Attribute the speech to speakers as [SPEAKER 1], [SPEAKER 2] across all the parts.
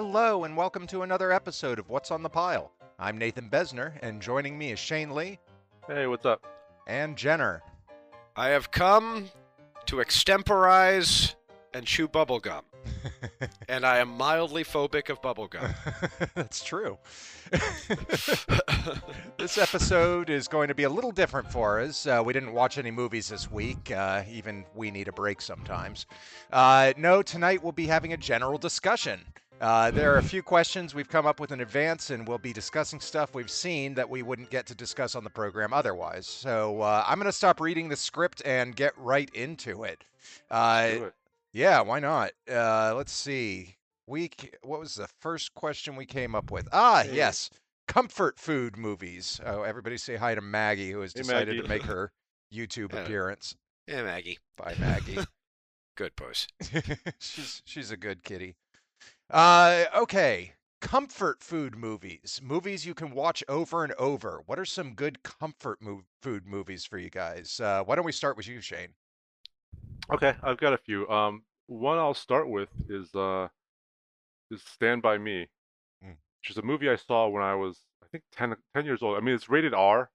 [SPEAKER 1] hello, and welcome to another episode of What's on the Pile. I'm Nathan Besner, and joining me is Shane Lee
[SPEAKER 2] Hey, what's up?
[SPEAKER 1] and Jenner.
[SPEAKER 3] I have come to extemporize and chew bubblegum. and I am mildly phobic of bubblegum.
[SPEAKER 1] That's true. this episode is going to be a little different for us. Uh, we didn't watch any movies this week. Uh, even we need a break sometimes. Uh, no, tonight we'll be having a general discussion. Uh, there are a few questions we've come up with in advance, and we'll be discussing stuff we've seen that we wouldn't get to discuss on the program otherwise. So uh, I'm going to stop reading the script and get right into it. Uh,
[SPEAKER 2] it.
[SPEAKER 1] yeah, why not? Uh, let's see. We what was the first question we came up with? Ah,
[SPEAKER 2] Hey.
[SPEAKER 1] yes, comfort food movies. Oh, everybody say hi to Maggie, who has
[SPEAKER 2] Hey,
[SPEAKER 1] decided
[SPEAKER 2] Maggie.
[SPEAKER 1] to make her YouTube
[SPEAKER 3] Yeah.
[SPEAKER 1] appearance.
[SPEAKER 3] Yeah, Maggie.
[SPEAKER 1] Bye, Maggie.
[SPEAKER 3] Good puss.
[SPEAKER 1] she's she's a good kitty. Uh, okay. Comfort food movies, movies you can watch over and over. What are some good comfort mov- food movies for you guys? Uh, why don't we start with you, Shane?
[SPEAKER 2] Okay, I've got a few. Um, one I'll start with is uh, is Stand by Me,
[SPEAKER 1] Mm.
[SPEAKER 2] which is a movie I saw when I was I think 10, 10 years old. I mean, it's rated R,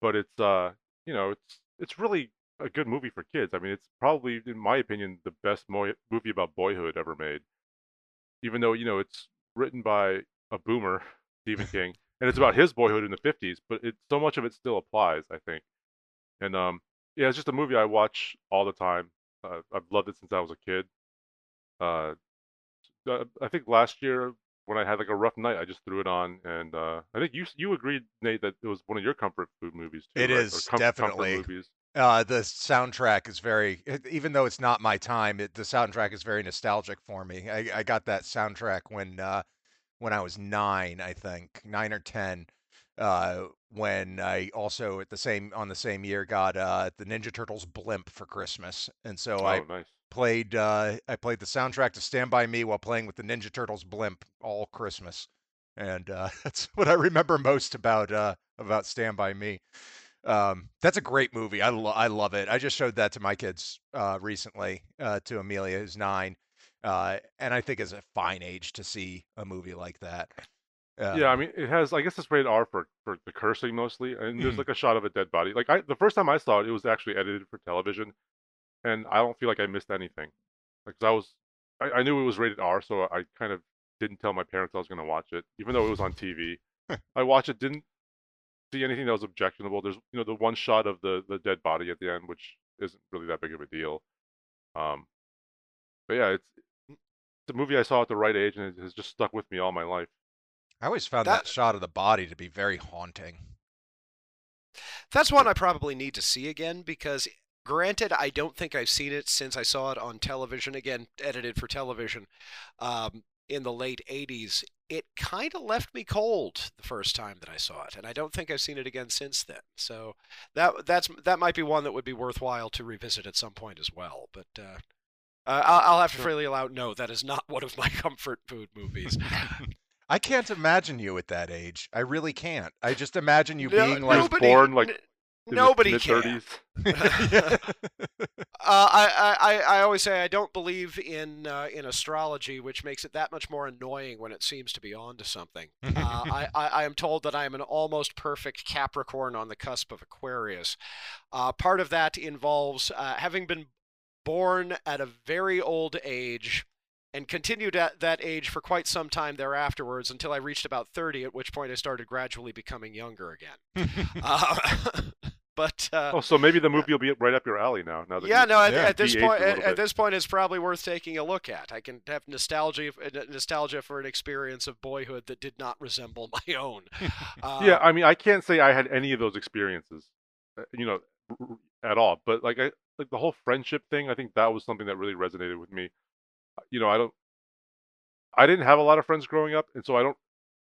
[SPEAKER 2] but it's uh, you know, it's it's really a good movie for kids. I mean, it's probably, in my opinion, the best mo- movie about boyhood ever made. Even though you know it's written by a boomer, Stephen King, and it's about his boyhood in the 50s, but it so much of it still applies, I think. And um, yeah, it's just a movie I watch all the time. Uh, I've loved it since I was a kid. Uh, uh, I think last year when I had like a rough night, I just threw it on, and uh, I think you you agreed, Nate, that it was one of your comfort food movies too.
[SPEAKER 1] It
[SPEAKER 2] right?
[SPEAKER 1] Is,
[SPEAKER 2] com-
[SPEAKER 1] definitely.
[SPEAKER 2] movies.
[SPEAKER 1] Uh, the soundtrack is very, even though it's not my time, it, the soundtrack is very nostalgic for me. I, I got that soundtrack when uh, when I was nine, I think, nine or ten. Uh, when I also at the same on the same year got uh, the Ninja Turtles blimp for Christmas, and so
[SPEAKER 2] Oh,
[SPEAKER 1] I
[SPEAKER 2] nice.
[SPEAKER 1] played uh, I played the soundtrack to Stand by Me while playing with the Ninja Turtles blimp all Christmas, and uh, that's what I remember most about uh, about Stand by Me. Um, that's a great movie. I lo- I love it. I just showed that to my kids uh, recently, uh, to Amelia, who's nine, uh, and I think is a fine age to see a movie like that. Uh,
[SPEAKER 2] Yeah, I mean, it has. I guess it's rated R for for the cursing mostly, and there's
[SPEAKER 1] Mhm.
[SPEAKER 2] like a shot of a dead body. Like I, the first time I saw it, it was actually edited for television, and I don't feel like I missed anything. Like I was, I, I knew it was rated R, so I kind of didn't tell my parents I was going to watch it, even though it was on TV. I watched it, didn't see anything that was objectionable. There's, you know, the one shot of the the dead body at the end, which isn't really that big of a deal. Um, but yeah, it's the movie I saw at the right age, and it has just stuck with me all my life.
[SPEAKER 1] I always found that,
[SPEAKER 3] That-
[SPEAKER 1] shot of the body to be very haunting.
[SPEAKER 3] That's one I probably need to see again because, granted, I don't think I've seen it since I saw it on television, again, edited for television um, in the late 80s. It kind of left me cold the first time that I saw it, and I don't think I've seen it again since then. So that that's that might be one that would be worthwhile to revisit at some point as well. But uh, uh, I'll, I'll have to freely allow no, that is not one of my comfort food movies.
[SPEAKER 1] I can't imagine you at that age. I really can't. I just imagine you
[SPEAKER 3] No-
[SPEAKER 1] being
[SPEAKER 2] He
[SPEAKER 1] like
[SPEAKER 2] was born, like,
[SPEAKER 3] n-
[SPEAKER 2] In
[SPEAKER 3] nobody
[SPEAKER 2] the
[SPEAKER 3] can.
[SPEAKER 2] mid-30s.
[SPEAKER 1] Yeah.
[SPEAKER 3] Uh, I, I, I always say I don't believe in uh, in astrology, which makes it that much more annoying when it seems to be onto something. Uh, I, I, I am told that I am an almost perfect Capricorn on the cusp of Aquarius. Uh, part of that involves uh, having been born at a very old age and continued at that age for quite some time thereafterwards until I reached about 30, at which point I started gradually becoming younger again. Uh, but uh,
[SPEAKER 2] Oh, so maybe the movie will be right up your alley now. Now that
[SPEAKER 3] yeah,
[SPEAKER 2] you-
[SPEAKER 3] no. At,
[SPEAKER 1] Yeah.
[SPEAKER 3] at this point, at, at this point, it's probably worth taking a look at. I can have nostalgia, nostalgia for an experience of boyhood that did not resemble my own. Uh,
[SPEAKER 2] yeah. I mean, I can't say I had any of those experiences, uh, you know, at all. But like, I like the whole friendship thing. I think that was something that really resonated with me. Uh, You know, I don't, I didn't have a lot of friends growing up, and so I don't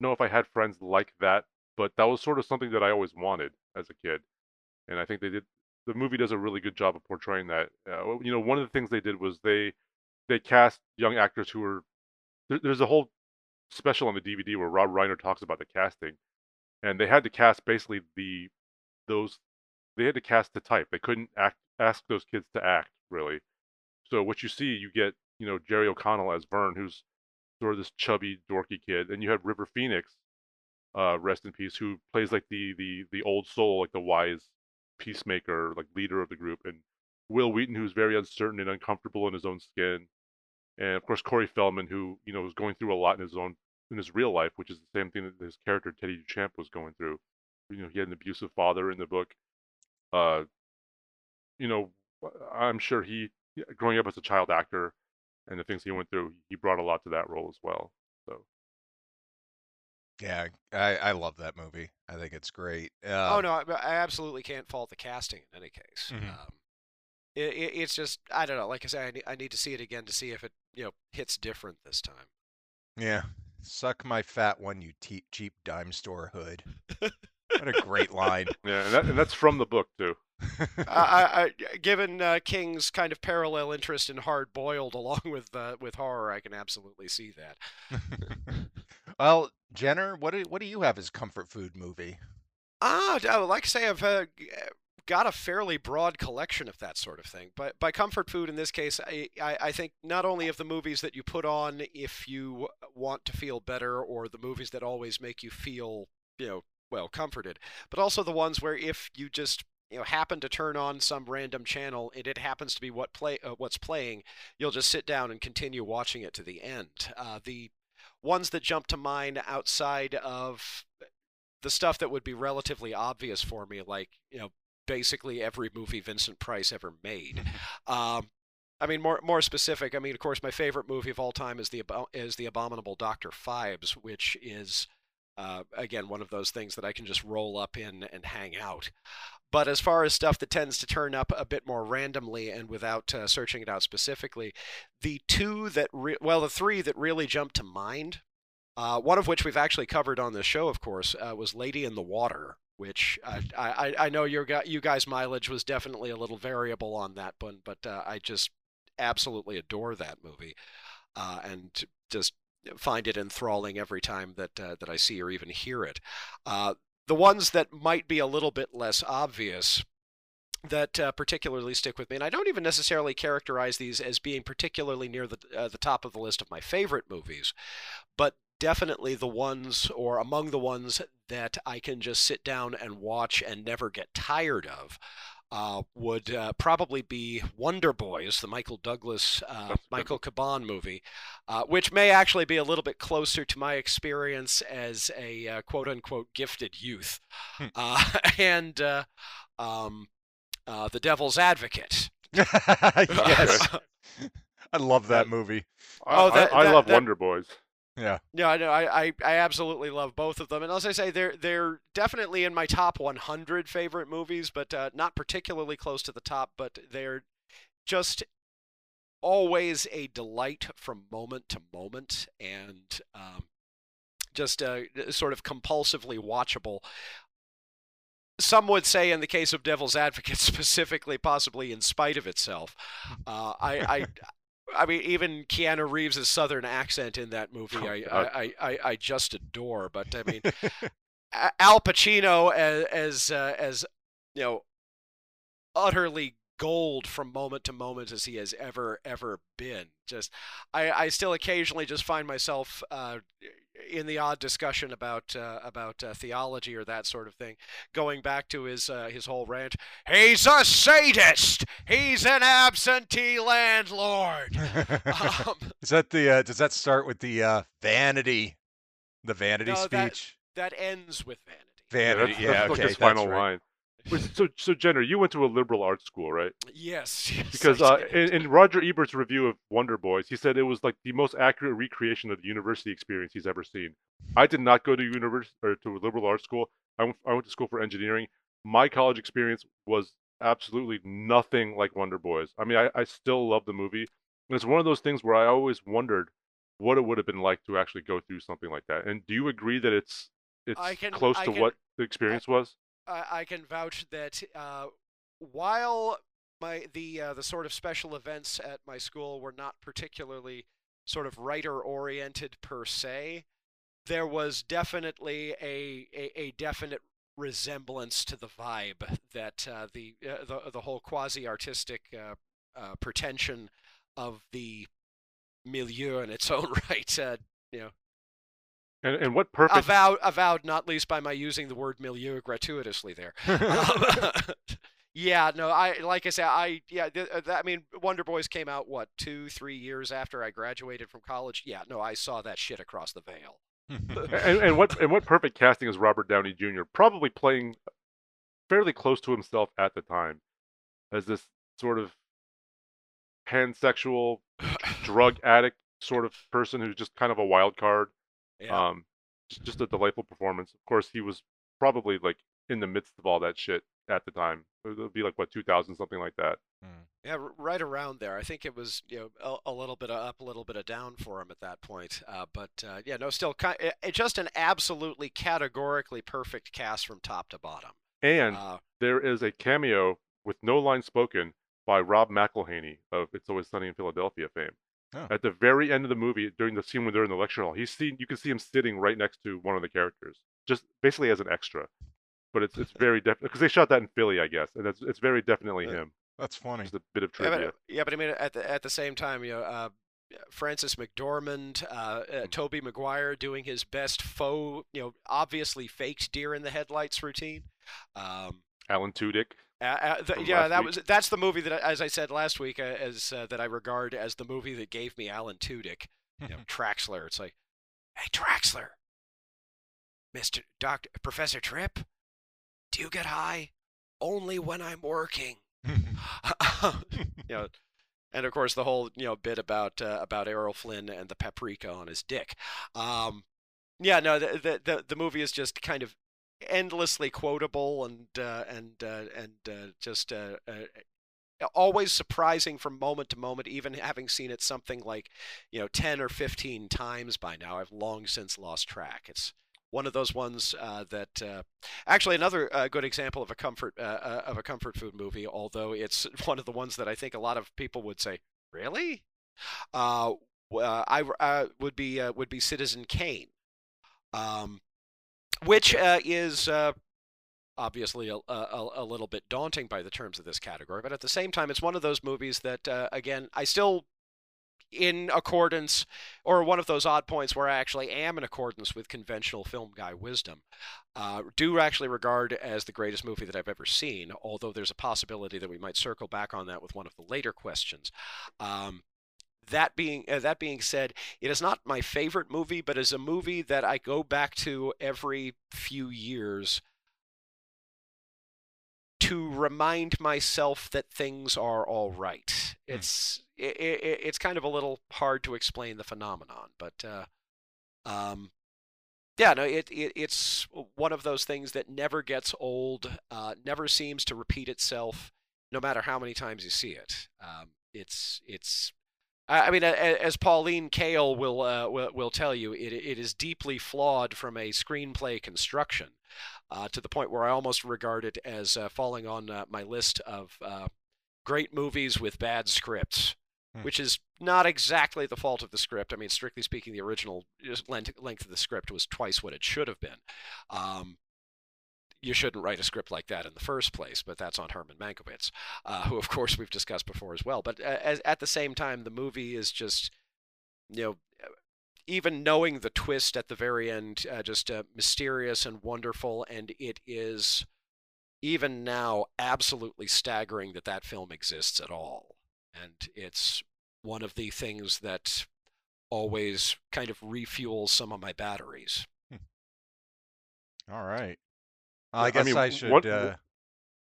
[SPEAKER 2] know if I had friends like that. But that was sort of something that I always wanted as a kid, and I think they did. The movie does a really good job of portraying that. Uh, you know, one of the things they did was they they cast young actors who were there, there's a whole special on the DVD where Rob Reiner talks about the casting, and they had to cast basically the those they had to cast the type. They couldn't act ask those kids to act really. So what you see, you get you know Jerry O'Connell as Vern, who's sort of this chubby, dorky kid, and you have River Phoenix, uh, rest in peace, who plays like the the the old soul, like the wise peacemaker, like leader of the group, and Wil Wheaton, who's very uncertain and uncomfortable in his own skin, and of course Corey Feldman, who you know was going through a lot in his own in his real life, which is the same thing that his character Teddy Duchamp was going through. You know, he had an abusive father in the book. Uh, you know, I'm sure he, growing up as a child actor, and the things he went through, he brought a lot to that role as well. So.
[SPEAKER 1] Yeah, I, I love that movie. I think it's great.
[SPEAKER 3] oh
[SPEAKER 1] Um,
[SPEAKER 3] no, I, I absolutely can't fault the casting in any case.
[SPEAKER 1] Mhm.
[SPEAKER 3] Um, it, it, it's just I don't know. Like I say, I need, I need to see it again to see if it you know hits different this time.
[SPEAKER 1] Yeah. Suck my fat one, you te- cheap dime store hood. What a great line.
[SPEAKER 2] Yeah, and, that, and that's from the book too.
[SPEAKER 3] I, I, I, given uh, King's kind of parallel interest in hard boiled along with uh, with horror, I can absolutely see that.
[SPEAKER 1] well, Jenner, what do what do you have as comfort food movie?
[SPEAKER 3] Ah, oh, like I say, I've uh, got a fairly broad collection of that sort of thing. But by comfort food in this case, I, I, I think not only of the movies that you put on if you want to feel better, or the movies that always make you feel, you know, well comforted, but also the ones where if you just you know happen to turn on some random channel and it happens to be what play uh, what's playing, you'll just sit down and continue watching it to the end. Uh, the ones that jump to mind outside of the stuff that would be relatively obvious for me, like you know, basically every movie Vincent Price ever made. Um, I mean, more more specific. I mean, of course, my favorite movie of all time is the is the Abominable Doctor Phibes, which is uh, again one of those things that I can just roll up in and hang out. But as far as stuff that tends to turn up a bit more randomly and without uh, searching it out specifically, the two that re- well, the three that really jump to mind uh, one of which we've actually covered on the show, of course, uh, was Lady in the Water, which I, I, I know your you guys' mileage was definitely a little variable on that one, but uh, I just absolutely adore that movie uh, and just find it enthralling every time that uh, that I see or even hear it. Uh, the ones that might be a little bit less obvious that uh, particularly stick with me, and I don't even necessarily characterize these as being particularly near the uh, the top of the list of my favorite movies, but definitely the ones or among the ones that I can just sit down and watch and never get tired of. Uh, would uh, probably be Wonder Boys, the Michael Douglas, uh,
[SPEAKER 2] That's a good
[SPEAKER 3] Michael Chabon movie, uh, which may actually be a little bit closer to my experience as a uh, quote unquote gifted youth.
[SPEAKER 1] Hmm.
[SPEAKER 3] Uh, and uh, um, uh, The Devil's Advocate.
[SPEAKER 1] yes. I love that movie.
[SPEAKER 2] I,
[SPEAKER 3] Oh, that-
[SPEAKER 2] I, I
[SPEAKER 3] that-
[SPEAKER 2] love
[SPEAKER 3] that-
[SPEAKER 2] Wonder Boys.
[SPEAKER 1] Yeah.
[SPEAKER 3] Yeah, I know. I, I, I absolutely love both of them, and as I say, they're they're definitely in my top 100 favorite movies, but uh, not particularly close to the top. But they're just always a delight from moment to moment, and um, just uh, sort of compulsively watchable. Some would say, in the case of Devil's Advocate, specifically, possibly in spite of itself. Uh, I, I, I mean, even Keanu Reeves' southern accent in that movie,
[SPEAKER 2] Oh,
[SPEAKER 3] I, I, I, I just adore. But I mean, Al Pacino as as, uh, as you know, utterly gold from moment to moment as he has ever ever been. Just, I, I still occasionally just find myself uh, in the odd discussion about uh, about uh, theology or that sort of thing, going back to his uh, his whole rant. He's a sadist. He's an absentee landlord. Um,
[SPEAKER 1] Is that the? Uh, does that start with the uh, vanity? The vanity
[SPEAKER 3] No,
[SPEAKER 1] speech.
[SPEAKER 3] that ends with vanity.
[SPEAKER 2] Yeah,
[SPEAKER 1] Vanity.
[SPEAKER 2] that's,
[SPEAKER 1] Yeah,
[SPEAKER 2] that's
[SPEAKER 1] okay.
[SPEAKER 2] like his
[SPEAKER 1] that's
[SPEAKER 2] final
[SPEAKER 1] right.
[SPEAKER 2] line. So, so Jenner, you went to a liberal arts school, right?
[SPEAKER 3] Yes. yes,
[SPEAKER 2] Because uh, in, in Roger Ebert's review of Wonder Boys, he said it was like the most accurate recreation of the university experience he's ever seen. I did not go to university or to a liberal arts school. I went, I went to school for engineering. My college experience was absolutely nothing like Wonder Boys. I mean, I, I still love the movie. And it's one of those things where I always wondered what it would have been like to actually go through something like that. And do you agree that it's it's
[SPEAKER 3] I can-
[SPEAKER 2] close
[SPEAKER 3] I
[SPEAKER 2] to
[SPEAKER 3] can-
[SPEAKER 2] what the experience was?
[SPEAKER 3] I, I can vouch that uh, while my the uh, the sort of special events at my school were not particularly sort of writer oriented per se, there was definitely a, a, a definite resemblance to the vibe that uh, the, uh, the the whole quasi artistic uh, uh, pretension of the milieu in its own right. Uh, you know,
[SPEAKER 2] And and what perfect
[SPEAKER 3] avowed, avowed not least by my using the word milieu gratuitously there. Um, yeah, no, I like I said, I yeah, th- uh, that, I mean, Wonder Boys came out what two, three years after I graduated from college. Yeah, no, I saw that shit across the veil.
[SPEAKER 2] and, and what and what perfect casting is Robert Downey Jr. Probably playing fairly close to himself at the time, as this sort of pansexual drug addict sort of person who's just kind of a wild card.
[SPEAKER 3] Yeah.
[SPEAKER 2] Um, just, a delightful performance. Of course, he was probably like in the midst of all that shit at the time. It'll be like what 2000 something like that.
[SPEAKER 3] Yeah, right around there. I think it was you know a, a little bit of up, a little bit of down for him at that point. Uh, but uh, yeah, no, still ki- it, it- just an absolutely categorically perfect cast from top to bottom.
[SPEAKER 2] And
[SPEAKER 3] Uh,
[SPEAKER 2] there is a cameo with no line spoken by Rob McElhenney of It's Always Sunny in Philadelphia fame.
[SPEAKER 1] Oh.
[SPEAKER 2] At the very end of the movie, during the scene when they're in the lecture hall, he's seen you can see him sitting right next to one of the characters, just basically as an extra. But it's it's very definite because they shot that in Philly, I guess, and it's it's very definitely
[SPEAKER 3] Uh,
[SPEAKER 2] him.
[SPEAKER 1] That's funny.
[SPEAKER 2] Just a bit of
[SPEAKER 3] yeah,
[SPEAKER 2] trivia.
[SPEAKER 3] but, yeah, but I mean, at the at the same time, you know, uh, Frances McDormand, uh, uh,
[SPEAKER 2] Mm.
[SPEAKER 3] Tobey Maguire doing his best faux, you know, obviously faked deer in the headlights routine. Um,
[SPEAKER 2] Alan Tudyk.
[SPEAKER 3] Uh, uh, yeah, that
[SPEAKER 2] week.
[SPEAKER 3] was that's the movie that, as I said last week, uh, as uh, that I regard as the movie that gave me Alan Tudyk, you know, Traxler. It's like, hey Traxler, Mister Doctor Professor Tripp, do you get high? Only when I'm working. you know, and of course the whole you know bit about uh, about Errol Flynn and the paprika on his dick. Um, yeah, no, the, the the the movie is just kind of endlessly quotable and uh, and uh, and uh, just uh, uh, always surprising from moment to moment. Even having seen it something like you know ten or fifteen times by now, I've long since lost track. It's one of those ones uh, that actually another good example of a comfort of a comfort food movie. Although it's one of the ones that I think a lot of people would say, really. I would be would be Citizen Kane, um, which uh, is uh, obviously a, a, a little bit daunting by the terms of this category, but at the same time, it's one of those movies that uh, again I still in accordance or one of those odd points where I actually am in accordance with conventional film guy wisdom, uh, do actually regard as the greatest movie that I've ever seen, although there's a possibility that we might circle back on that with one of the later questions. Um, that being uh, that being said, it is not my favorite movie, but is a movie that I go back to every few years to remind myself that things are all right.
[SPEAKER 1] Hmm.
[SPEAKER 3] It's it, it, it's kind of a little hard to explain the phenomenon, but uh, um, yeah, no, it, it it's one of those things that never gets old, uh, never seems to repeat itself, no matter how many times you see it. Um, it's it's I I mean, as Pauline Kael will, uh, will will tell you, it it is deeply flawed from a screenplay construction, uh, to the point where I almost regard it as uh, falling on uh, my list of uh, great movies with bad scripts,
[SPEAKER 1] Hmm.
[SPEAKER 3] which is not exactly the fault of the script. I mean, strictly speaking, the original length length of the script was twice what it should have been. Um, you shouldn't write a script like that in the first place, but that's on Herman Mankiewicz, uh, who, of course, we've discussed before as well. But uh, as, at the same time, the movie is just, you know, even knowing the twist at the very end, uh, just uh, mysterious and wonderful, and it is even now absolutely staggering that that film exists at all. And it's one of the things that always kind of refuels some of my batteries.
[SPEAKER 1] All right.
[SPEAKER 2] Yeah,
[SPEAKER 1] I
[SPEAKER 2] I
[SPEAKER 1] guess
[SPEAKER 2] mean,
[SPEAKER 1] I should.
[SPEAKER 2] what-
[SPEAKER 1] uh,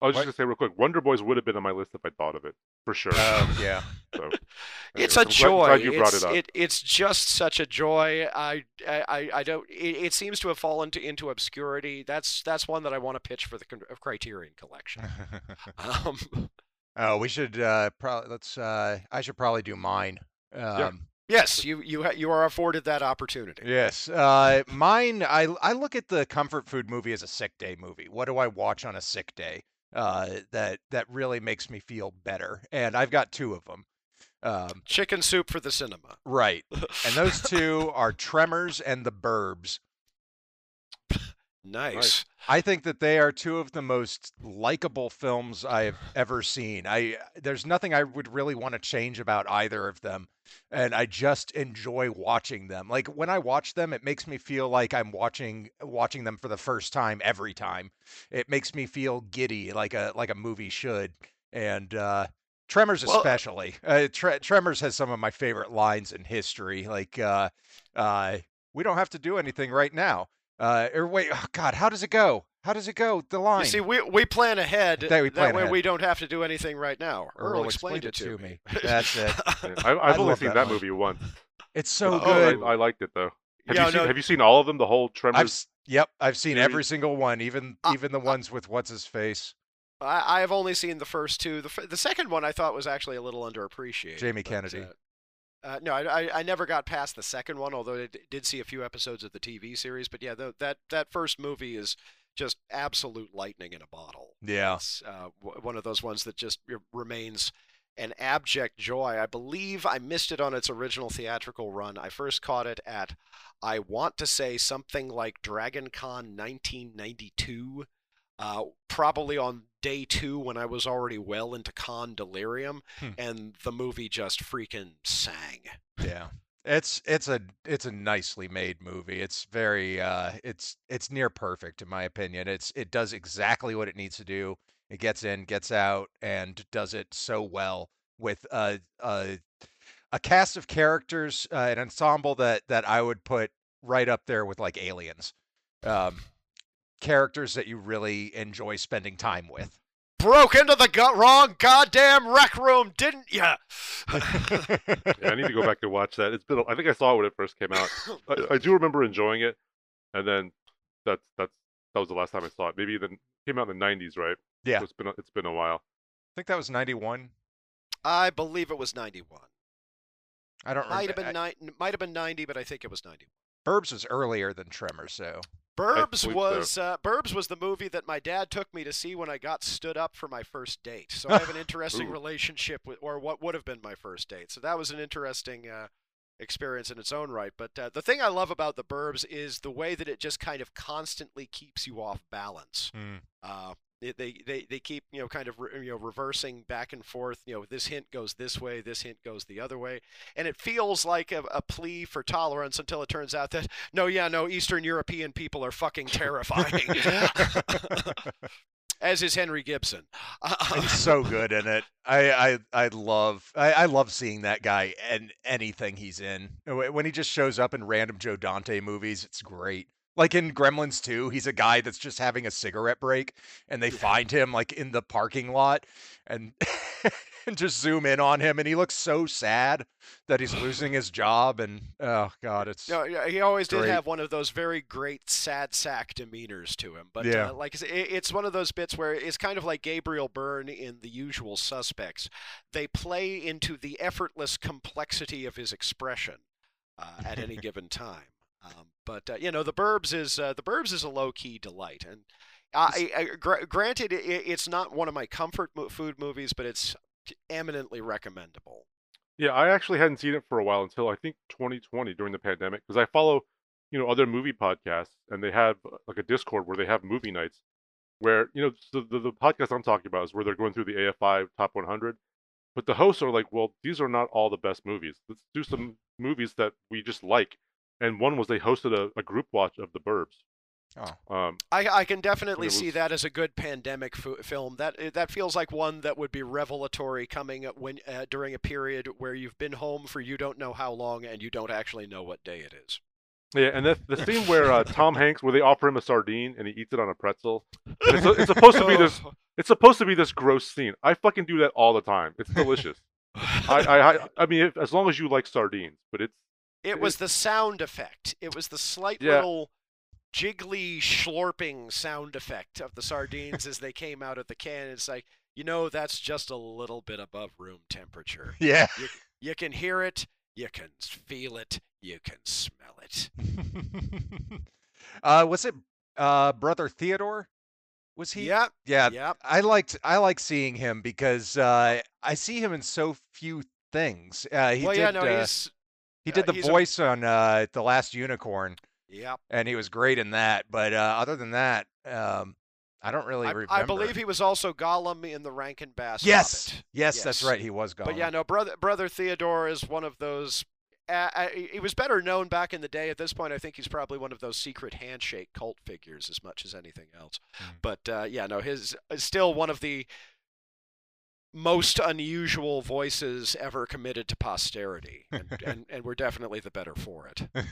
[SPEAKER 2] I was
[SPEAKER 1] What?
[SPEAKER 2] just gonna say real quick, Wonder Boys would have been on my list if I thought of it for sure.
[SPEAKER 1] oh, yeah.
[SPEAKER 2] so
[SPEAKER 3] it's
[SPEAKER 2] anyways,
[SPEAKER 3] a
[SPEAKER 2] I'm
[SPEAKER 3] joy.
[SPEAKER 2] glad you brought
[SPEAKER 3] it's,
[SPEAKER 2] it up.
[SPEAKER 3] It, it's just such a joy. I, I, I don't. It, it seems to have fallen to, into obscurity. That's that's one that I want to pitch for the con- Criterion Collection. Um,
[SPEAKER 1] oh, we should uh, probably let's. Uh, I should probably do mine. Um,
[SPEAKER 3] yes, you you ha- you are afforded that opportunity.
[SPEAKER 1] Yes. Uh, mine. I I look at the comfort food movie as a sick day movie. What do I watch on a sick day? Uh, that that really makes me feel better. And I've got two of them. Um,
[SPEAKER 3] Chicken soup for the cinema.
[SPEAKER 1] right. And those two are Tremors and The Burbs.
[SPEAKER 3] Nice.
[SPEAKER 1] I think that they are two of the most likable films I've ever seen. I there's nothing I would really want to change about either of them, and I just enjoy watching them. Like when I watch them, it makes me feel like I'm watching watching them for the first time every time. It makes me feel giddy, like a like a movie should. And uh, Tremors
[SPEAKER 3] Well-
[SPEAKER 1] especially. Uh, Tre- Tremors has some of my favorite lines in history. Like, uh, uh, "We don't have to do anything right now." Uh, or wait, oh God, how does it go? How does it go? The line.
[SPEAKER 3] You see, we we plan ahead.
[SPEAKER 1] That we plan
[SPEAKER 3] way
[SPEAKER 1] ahead.
[SPEAKER 3] we don't have to do anything right now. Earl,
[SPEAKER 1] Earl
[SPEAKER 3] explained,
[SPEAKER 1] explained
[SPEAKER 3] it to me.
[SPEAKER 1] That's it.
[SPEAKER 2] I, I've only seen
[SPEAKER 1] that
[SPEAKER 2] that
[SPEAKER 1] one.
[SPEAKER 2] movie once.
[SPEAKER 1] It's so
[SPEAKER 3] Oh,
[SPEAKER 1] good.
[SPEAKER 2] I, I liked it though. Have
[SPEAKER 3] Yeah,
[SPEAKER 2] you seen
[SPEAKER 3] no-
[SPEAKER 2] Have you seen all of them? The whole
[SPEAKER 1] I've
[SPEAKER 2] Tremors.
[SPEAKER 1] yep, I've seen
[SPEAKER 2] series?
[SPEAKER 1] every single one, even
[SPEAKER 3] Uh,
[SPEAKER 1] even the ones with what's his face,
[SPEAKER 3] I, I have only seen the first two. The f- the second one I thought was actually a little underappreciated.
[SPEAKER 1] Jamie
[SPEAKER 3] but,
[SPEAKER 1] Kennedy.
[SPEAKER 3] uh, uh, no, I, I I never got past the second one, although I did see a few episodes of the TV series. But yeah, the, that that first movie is just absolute lightning in a bottle.
[SPEAKER 1] Yeah.
[SPEAKER 3] It's uh, w- one of those ones that just remains an abject joy. I believe I missed it on its original theatrical run. I first caught it at, I want to say something like Dragon Con 1992, uh, probably on day two when I was already well into con delirium,
[SPEAKER 1] Hmm.
[SPEAKER 3] and the movie just freaking sang.
[SPEAKER 1] Yeah. It's it's a it's a nicely made movie. It's very uh it's it's near perfect in my opinion. It's it does exactly what it needs to do. It gets in, gets out, and does it so well with a a, a cast of characters, uh, an ensemble that that I would put right up there with like Aliens. Um, characters that you really enjoy spending time with.
[SPEAKER 3] Broke into the go- wrong goddamn rec room, didn't ya?
[SPEAKER 2] yeah, I need to go back and watch that. It's been. a- I think I saw it when it first came out. I, I do remember enjoying it, and then that's that's that was the last time I saw it. Maybe even came out in the '90s, right?
[SPEAKER 1] Yeah.
[SPEAKER 2] So it's been a, it's been a while.
[SPEAKER 1] I think that was 91.
[SPEAKER 3] I believe it was 91.
[SPEAKER 1] I don't
[SPEAKER 3] Might have
[SPEAKER 1] remember.
[SPEAKER 3] been ni- might have been 90, but I think it was 91.
[SPEAKER 1] Burbs was earlier than Tremors, so
[SPEAKER 3] Burbs
[SPEAKER 2] so.
[SPEAKER 3] was uh, Burbs was the movie that my dad took me to see when I got stood up for my first date. So I have an interesting relationship with, or what would have been my first date. So that was an interesting uh, experience in its own right. But uh, the thing I love about the Burbs is the way that it just kind of constantly keeps you off balance. Uh, they, they, they, keep you know kind of re, you know reversing back and forth you know this hint goes this way this hint goes the other way and it feels like a, a plea for tolerance until it turns out that no yeah no Eastern European people are fucking terrifying as is Henry Gibson
[SPEAKER 1] he's so good in it. I I I love I, I love seeing that guy and anything he's in. When he just shows up in random Joe Dante movies, it's great. Like in Gremlins 2, he's a guy that's just having a cigarette break and they
[SPEAKER 3] Yeah.
[SPEAKER 1] find him like in the parking lot and and just zoom in on him and he looks so sad that he's losing his job and oh god, it's
[SPEAKER 3] No, yeah, he always did have one of those very great sad sack demeanors to him. But
[SPEAKER 1] Yeah.
[SPEAKER 3] uh, like I say, it, it's one of those bits where it's kind of like Gabriel Byrne in The Usual Suspects. They play into the effortless complexity of his expression uh, at any given time. Um, but uh, you know, The Burbs is uh, The Burbs is a low key delight, and I, I, gr- granted, it, it's not one of my comfort mo- food movies, but it's eminently recommendable.
[SPEAKER 2] Yeah, I actually hadn't seen it for a while until I think 2020 during the pandemic because I follow, you know, other movie podcasts and they have uh, like a Discord where they have movie nights where, you know, the, the, the podcast I'm talking about is where they're going through the AFI top 100. But the hosts are like, well, these are not all the best movies. Let's do some movies that we just like. And one was they hosted a, a group watch of The Burbs.
[SPEAKER 1] Oh.
[SPEAKER 2] Um,
[SPEAKER 3] I, I can definitely
[SPEAKER 2] it
[SPEAKER 3] see that as a good pandemic f- film. That that feels like one that would be revelatory coming when uh, during a period where you've been home for you don't know how long and you don't actually know what day it is.
[SPEAKER 2] yeah, and the, the scene where uh, Tom Hanks, where they offer him a sardine and he eats it on a pretzel. And it's, it's supposed to be this It's supposed to be this gross scene. I fucking do that all the time. It's delicious. I, I, I, I mean, if, as long as you like sardines, but it's
[SPEAKER 3] It was the sound effect. It was the slight
[SPEAKER 2] Yeah.
[SPEAKER 3] little jiggly slurping sound effect of the sardines as they came out of the can. It's like you know that's just a little bit above room temperature.
[SPEAKER 1] Yeah.
[SPEAKER 3] You can hear it. You can feel it. You can smell it.
[SPEAKER 1] uh was it uh brother Theodore? Was he. Yeah,
[SPEAKER 3] Yep.
[SPEAKER 1] I liked I like seeing him because uh, I see him in so few things. Uh, he
[SPEAKER 3] well,
[SPEAKER 1] did
[SPEAKER 3] yeah, no,
[SPEAKER 1] uh,
[SPEAKER 3] he's
[SPEAKER 1] he did the
[SPEAKER 3] he's a-
[SPEAKER 1] voice on uh, the Last Unicorn.
[SPEAKER 3] Yep.
[SPEAKER 1] and he was great in that. But uh, other than that, um, I don't really
[SPEAKER 3] I,
[SPEAKER 1] remember.
[SPEAKER 3] I believe he was also Gollum in the Rankin Bass.
[SPEAKER 1] Yes,
[SPEAKER 3] Hobbit.
[SPEAKER 1] yes, that's right. He was gone.
[SPEAKER 3] But yeah, no, brother, brother Theodore is one of those. Uh, uh, he was better known back in the day. At this point, I think he's probably one of those secret handshake cult figures as much as anything else.
[SPEAKER 1] Mm.
[SPEAKER 3] But uh, yeah, no, his is still one of the most unusual voices ever committed to posterity, and, and, and we're definitely the better for it.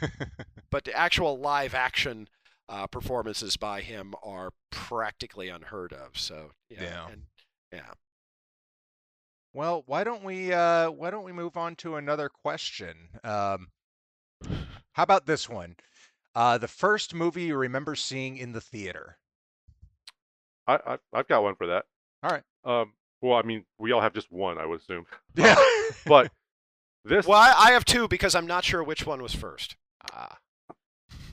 [SPEAKER 3] But the actual live action uh, performances by him are practically unheard of. So yeah,
[SPEAKER 1] Yeah.
[SPEAKER 3] and, yeah.
[SPEAKER 1] Well, why don't we uh why don't we move on to another question? Um how about this one? Uh the first movie you remember seeing in the theater.
[SPEAKER 2] I, I I've got one for that.
[SPEAKER 1] All right.
[SPEAKER 2] Um, well, I mean, we all have just one, I would assume.
[SPEAKER 1] Yeah.
[SPEAKER 2] But this,
[SPEAKER 3] Well, I, I have two because I'm not sure which one was first.
[SPEAKER 1] Ah,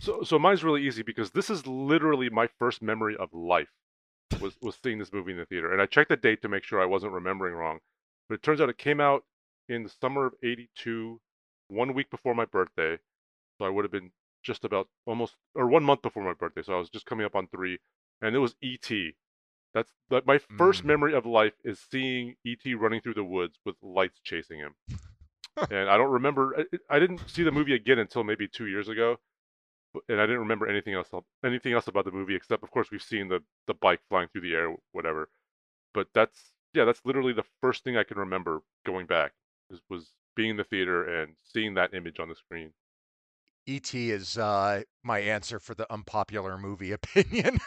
[SPEAKER 2] so so mine's really easy because this is literally my first memory of life was was seeing this movie in the theater, and I checked the date to make sure I wasn't remembering wrong. But it turns out it came out in the summer of '82, one week before my birthday. So I would have been just about almost or one month before my birthday. So I was just coming up on three, and it was E.T. That's that my first
[SPEAKER 1] Mm.
[SPEAKER 2] memory of life is seeing E.T. running through the woods with lights chasing him. and I don't remember. I, I didn't see the movie again until maybe two years ago, and I didn't remember anything else anything else about the movie except, of course, we've seen the the bike flying through the air, whatever. But that's yeah, that's literally the first thing I can remember going back was, was being in the theater and seeing that image on the screen.
[SPEAKER 1] E.T. is uh my answer for the unpopular movie opinion.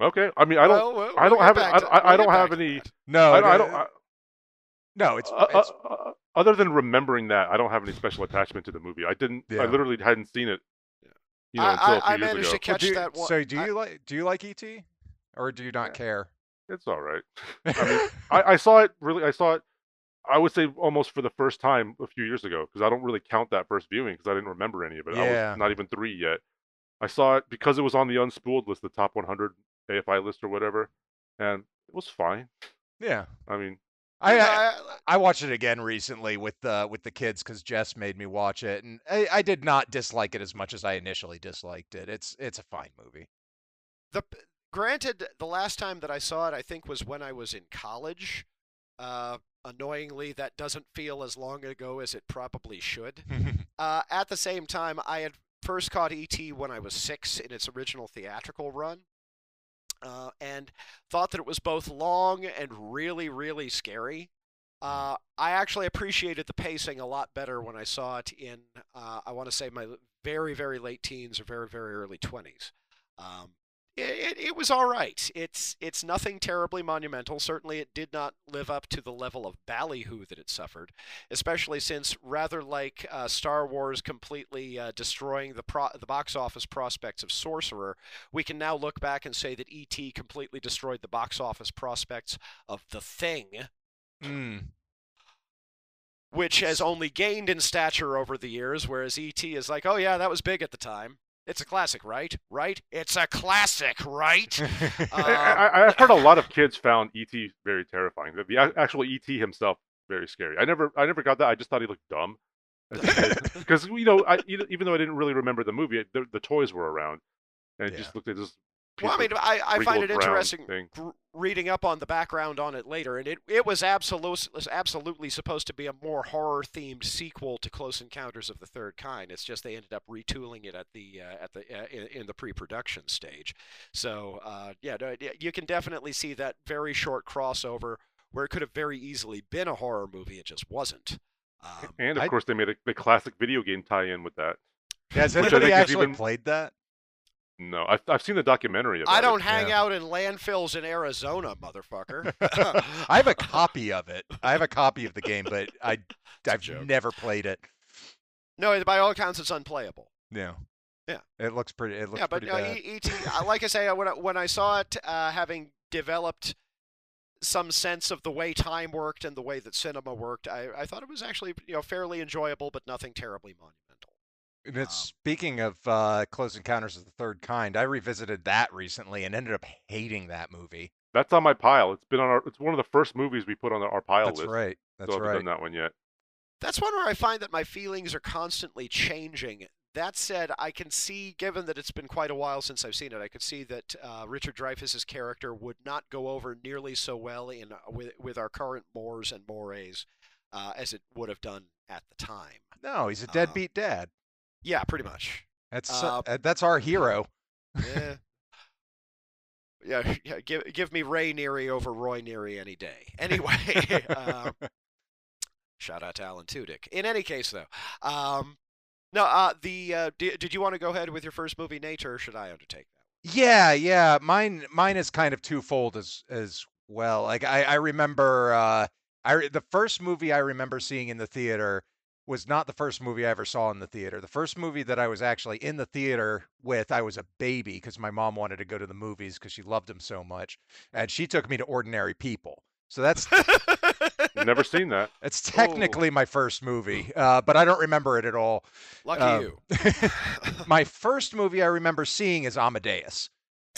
[SPEAKER 2] Okay, I mean, I don't,
[SPEAKER 3] Well, we'll-
[SPEAKER 2] I don't have,
[SPEAKER 3] back
[SPEAKER 2] I,
[SPEAKER 3] to-
[SPEAKER 2] I, I don't have any.
[SPEAKER 3] that.
[SPEAKER 1] no,
[SPEAKER 2] I, I don't. I,
[SPEAKER 1] no, it's,
[SPEAKER 2] uh,
[SPEAKER 1] it's
[SPEAKER 2] uh, uh, other than remembering that, I don't have any special attachment to the movie. I didn't. I literally hadn't seen it. You know,
[SPEAKER 3] I-
[SPEAKER 2] until a
[SPEAKER 3] I-
[SPEAKER 2] few
[SPEAKER 3] I
[SPEAKER 2] years
[SPEAKER 3] managed
[SPEAKER 2] ago.
[SPEAKER 3] to catch
[SPEAKER 1] do you-
[SPEAKER 3] that one.
[SPEAKER 1] So do
[SPEAKER 3] I-
[SPEAKER 1] you like do you like E.T. or do you not
[SPEAKER 2] Yeah.
[SPEAKER 1] care?
[SPEAKER 2] It's all right. I mean, I, I saw it really. I saw it. I would say almost for the first time a few years ago because I don't really count that first viewing because I didn't remember any of it. I
[SPEAKER 1] Yeah.
[SPEAKER 2] was not even three yet. I saw it because it was on the unspooled list, the top 100 AFI list or whatever, and it was fine.
[SPEAKER 1] yeah.
[SPEAKER 2] I mean,
[SPEAKER 1] I, I
[SPEAKER 3] I-
[SPEAKER 1] I watched it again recently with uh, with the kids because Jess made me watch it, and I, I did not dislike it as much as I initially disliked it. It's it's a fine movie.
[SPEAKER 3] the granted, the last time that I saw it, I think was when I was in college. Uh, annoyingly, that doesn't feel as long ago as it probably should. Uh, at the same time, I had first caught E.T. when I was six in its original theatrical run, uh, and thought that it was both long and really, really scary. Uh, I actually appreciated the pacing a lot better when I saw it in, uh, I want to say, my very, very late teens or very, very early 20s. Um, it, it, was all right. It's it's nothing terribly monumental. Certainly, it did not live up to the level of ballyhoo that it suffered especially since rather like uh, Star Wars completely uh, destroying the pro- the box office prospects of Sorcerer, we can now look back and say that E.T. completely destroyed the box office prospects of The Thing,
[SPEAKER 1] Mm.
[SPEAKER 3] which has only gained in stature over the years, whereas E.T. is like, oh yeah, that was big at the time. It's a classic, right? Right? It's a classic, right?
[SPEAKER 2] I,
[SPEAKER 3] Uh,
[SPEAKER 2] I, I've heard a lot of kids found ET very terrifying. The, the actual ET himself very scary. I never, I never got that. I just thought he looked dumb. Because you know, I, even though I didn't really remember the movie, the, the toys were around, and it
[SPEAKER 1] Yeah.
[SPEAKER 2] just looked at this.
[SPEAKER 3] Well, I mean, I, I find it interesting gr- reading up on the background on it later, and it, it was absolute, was absolutely supposed to be a more horror themed sequel to Close Encounters of the Third Kind. It's just they ended up retooling it at the uh, at the uh, in, in the pre production stage. So uh, yeah, you can definitely see that very short crossover where it could have very easily been a horror movie. It just wasn't. Um,
[SPEAKER 2] And of
[SPEAKER 1] I-
[SPEAKER 2] course, they made a, the classic video game tie-in with that.
[SPEAKER 1] Has
[SPEAKER 2] Which
[SPEAKER 1] anybody actually
[SPEAKER 2] even-
[SPEAKER 1] played that?
[SPEAKER 2] No, I've, I've seen the documentary about
[SPEAKER 3] I don't hang
[SPEAKER 1] yeah.
[SPEAKER 3] out in landfills in Arizona, motherfucker.
[SPEAKER 1] I have a copy of it. I have a copy of the game, but I I've never played it.
[SPEAKER 3] no, by all accounts, it's unplayable.
[SPEAKER 1] Yeah.
[SPEAKER 3] Yeah.
[SPEAKER 1] It looks pretty. It looks
[SPEAKER 3] yeah, but
[SPEAKER 1] pretty
[SPEAKER 3] no,
[SPEAKER 1] bad.
[SPEAKER 3] E- E.T. uh, like I say, uh, when I, when I saw it, uh, having developed some sense of the way time worked and the way that cinema worked, I, I thought it was actually you know fairly enjoyable, but nothing terribly monumental.
[SPEAKER 1] And it's,
[SPEAKER 3] um,
[SPEAKER 1] speaking of uh, Close Encounters of the Third Kind, I revisited that recently and ended up hating that movie.
[SPEAKER 2] That's on my pile. It's been on our. It's one of the first movies we put on our pile
[SPEAKER 1] That's
[SPEAKER 2] list.
[SPEAKER 1] right. That's
[SPEAKER 2] so I haven't
[SPEAKER 1] right.
[SPEAKER 2] done that one yet.
[SPEAKER 3] That's one where I find that my feelings are constantly changing. that said, I can see, given that it's been quite a while since I've seen it, I could see that uh, Richard Dreyfuss's character would not go over nearly so well in uh, with with our current mores and mores uh, as it would have done at the time.
[SPEAKER 1] No, he's a
[SPEAKER 3] Uh,
[SPEAKER 1] deadbeat dad.
[SPEAKER 3] Yeah, pretty much.
[SPEAKER 1] That's
[SPEAKER 3] uh,
[SPEAKER 1] uh, that's our hero.
[SPEAKER 3] Yeah. Yeah, yeah, give give me Ray Neary over Roy Neary any day. Anyway, um, shout out to Alan Tudyk. In any case, though, um, no, uh, the uh, did, did you want to go ahead with your first movie, Nate, or should I undertake that?
[SPEAKER 1] Yeah, yeah. Mine mine is kind of twofold as as well. Like I I remember uh I the first movie I remember seeing in the theater was not the first movie I ever saw in the theater. The first movie that I was actually in the theater with, I was a baby because my mom wanted to go to the movies because she loved them so much, and she took me to Ordinary People. So that's
[SPEAKER 2] Never seen that.
[SPEAKER 1] it's technically my first movie, uh, but I don't remember it at all.
[SPEAKER 3] Lucky
[SPEAKER 1] Um,
[SPEAKER 3] you.
[SPEAKER 1] my first movie I remember seeing is Amadeus,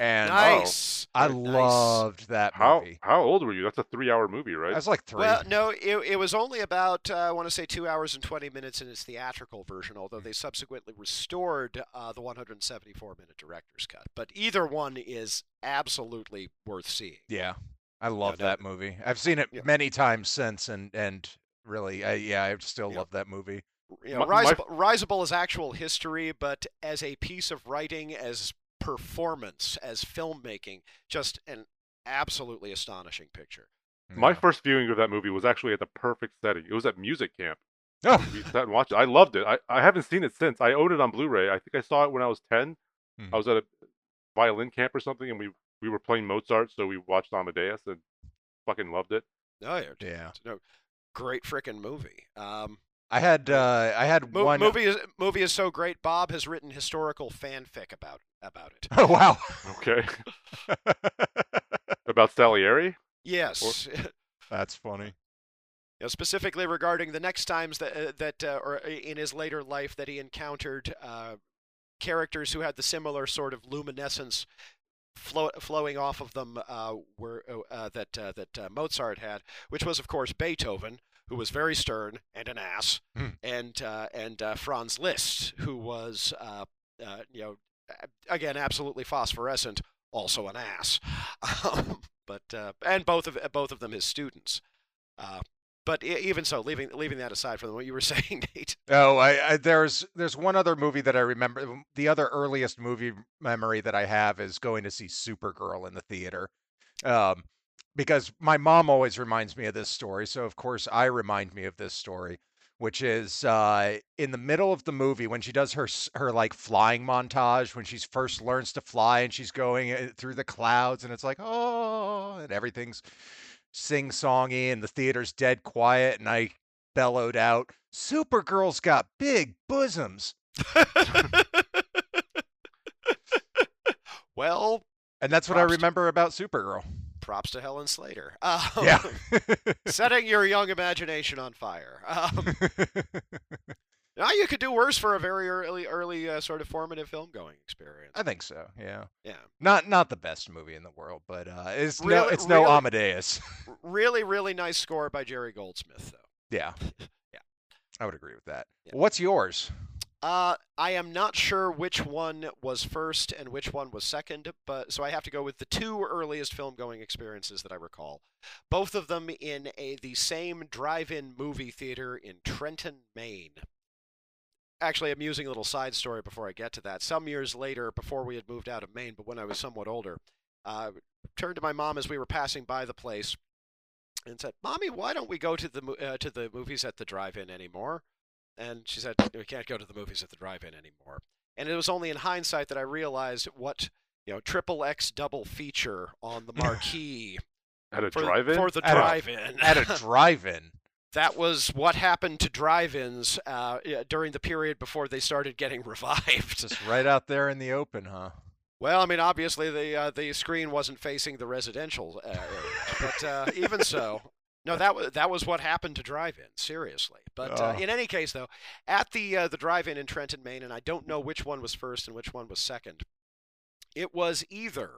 [SPEAKER 1] and
[SPEAKER 3] nice.
[SPEAKER 1] I
[SPEAKER 3] Very nice.
[SPEAKER 1] loved that
[SPEAKER 2] How
[SPEAKER 1] movie.
[SPEAKER 2] how old were you? That's a three-hour movie, right?
[SPEAKER 1] I was like three.
[SPEAKER 3] Well, no, it, it was only about uh, I want to say two hours and twenty minutes in its theatrical version, although they subsequently restored uh, the 174 minute director's cut. But either one is absolutely worth seeing.
[SPEAKER 1] yeah, I love
[SPEAKER 3] no,
[SPEAKER 1] that movie. I've seen it
[SPEAKER 3] Yeah.
[SPEAKER 1] many times since, and and really, I, yeah, I still
[SPEAKER 3] Yeah.
[SPEAKER 1] love that movie.
[SPEAKER 3] You know,
[SPEAKER 2] My- my-
[SPEAKER 3] Riseable, Riseable is actual history, but as a piece of writing, as performance, as filmmaking, just an absolutely astonishing picture.
[SPEAKER 2] My
[SPEAKER 1] Yeah.
[SPEAKER 2] first viewing of that movie was actually at the perfect setting. It was at music camp.
[SPEAKER 1] Oh,
[SPEAKER 2] We sat and watched it. I loved it. I, I haven't seen it since. I own it on Blu-ray. I think I saw it when I was 10.
[SPEAKER 1] Mhm.
[SPEAKER 2] I was at a violin camp or something, and we we were playing Mozart, so we watched Amadeus and fucking loved it.
[SPEAKER 3] Oh yeah,
[SPEAKER 1] yeah.
[SPEAKER 3] no, great freaking movie. Um,
[SPEAKER 1] I had uh, I had
[SPEAKER 3] mo-
[SPEAKER 1] one.
[SPEAKER 3] movie is movie is so great. Bob has written historical fanfic about about it.
[SPEAKER 1] Oh wow.
[SPEAKER 2] Okay. About Salieri?
[SPEAKER 3] Yes.
[SPEAKER 1] That's funny.
[SPEAKER 3] You know, specifically regarding the next times that uh, that uh, or in his later life that he encountered uh, characters who had the similar sort of luminescence flow, flowing off of them uh, were uh, that uh, that uh, Mozart had, which was of course Beethoven, who was very stern and an ass,
[SPEAKER 1] Hmm.
[SPEAKER 3] and uh, and uh, Franz Liszt, who was uh, uh, you know a- again absolutely phosphorescent, also an ass, um, but uh, and both of both of them his students. Uh, but even so, leaving leaving that aside from what you were saying, Nate.
[SPEAKER 1] Oh, I, I there's there's one other movie that I remember. The other earliest movie memory that I have is going to see Supergirl in the theater, um, because my mom always reminds me of this story. So of course I remind me of this story, which is uh, in the middle of the movie when she does her her like flying montage when she first learns to fly and she's going uh, through the clouds and it's like oh and everything's sing songy and the theater's dead quiet and I bellowed out, Supergirl's got big bosoms.
[SPEAKER 3] well,
[SPEAKER 1] And that's what I remember about Supergirl.
[SPEAKER 3] Props to Helen Slater. Um,
[SPEAKER 1] Yeah.
[SPEAKER 3] setting your young imagination on fire. Um, now you could do worse for a very early, early uh, sort of formative film going experience.
[SPEAKER 1] I think so. Yeah.
[SPEAKER 3] Yeah,
[SPEAKER 1] Not not the best movie in the world, but uh, it's no
[SPEAKER 3] Really-
[SPEAKER 1] it's no Amadeus.
[SPEAKER 3] Really, really nice score by Jerry Goldsmith, though.
[SPEAKER 1] yeah.
[SPEAKER 3] Yeah.
[SPEAKER 1] I would agree with that.
[SPEAKER 3] Yeah.
[SPEAKER 1] What's yours?
[SPEAKER 3] Uh, I am not sure which one was first and which one was second, but so I have to go with the two earliest film going experiences that I recall. Both of them in a the same drive-in movie theater in Trenton, Maine. Actually, amusing little side story before I get to that. Some years later, before we had moved out of Maine, but when I was somewhat older, uh, turned to my mom as we were passing by the place and said, "Mommy, why don't we go to the uh, to the movies at the drive-in anymore?" And she said, "We can't go to the movies at the drive-in anymore." And it was only in hindsight that I realized what you know, triple X double feature on the marquee
[SPEAKER 2] At a
[SPEAKER 3] for,
[SPEAKER 2] drive-in?
[SPEAKER 3] for the
[SPEAKER 1] At a-
[SPEAKER 3] drive-in.
[SPEAKER 1] At a drive-in.
[SPEAKER 3] that was what happened to drive-ins uh, during the period before they started getting revived.
[SPEAKER 1] Just right out there in the open, huh?
[SPEAKER 3] Well, I mean, obviously the uh, the screen wasn't facing the residential uh, area, but uh, even so, no, that was that was what happened to drive-in. Seriously, but uh,
[SPEAKER 1] Oh.
[SPEAKER 3] in any case, though, at the uh, the drive-in in Trenton, Maine, and I don't know which one was first and which one was second. It was either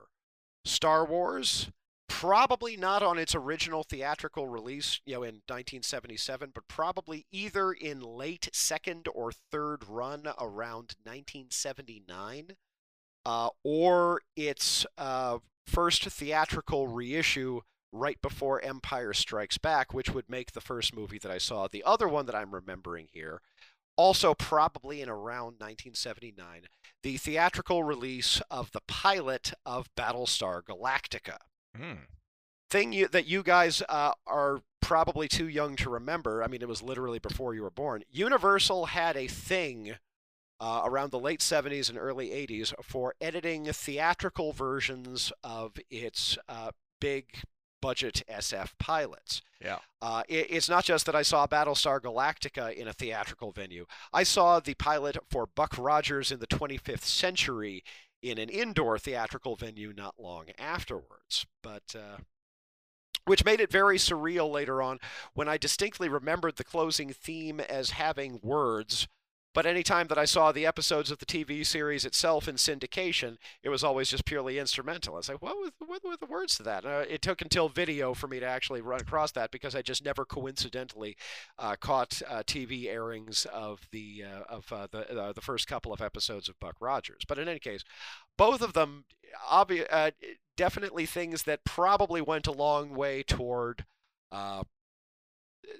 [SPEAKER 3] Star Wars, probably not on its original theatrical release, you know, in 1977, but probably either in late second or third run around 1979, uh, or its uh, first theatrical reissue right before Empire Strikes Back, which would make the first movie that I saw. The other one that I'm remembering here, also probably in around 1979, the theatrical release of the pilot of Battlestar Galactica.
[SPEAKER 1] Hmm.
[SPEAKER 3] Thing you, that you guys uh, are probably too young to remember. I mean, it was literally before you were born. Universal had a thing uh, around the late 70s and early 80s for editing theatrical versions of its uh, big budget SF pilots.
[SPEAKER 1] Yeah.
[SPEAKER 3] Uh, it, it's not just that I saw Battlestar Galactica in a theatrical venue. I saw the pilot for Buck Rogers in the 25th Century in an indoor theatrical venue not long afterwards. But uh, which made it very surreal later on when I distinctly remembered the closing theme as having words. But anytime that I saw the episodes of the TV series itself in syndication, it was always just purely instrumental. I was like, what were, what were the words to that? Uh, it took until video for me to actually run across that because I just never coincidentally uh, caught uh, TV airings of the uh, of uh, the uh, the first couple of episodes of Buck Rogers. But in any case, both of them obvi- definitely things that probably went a long way toward uh,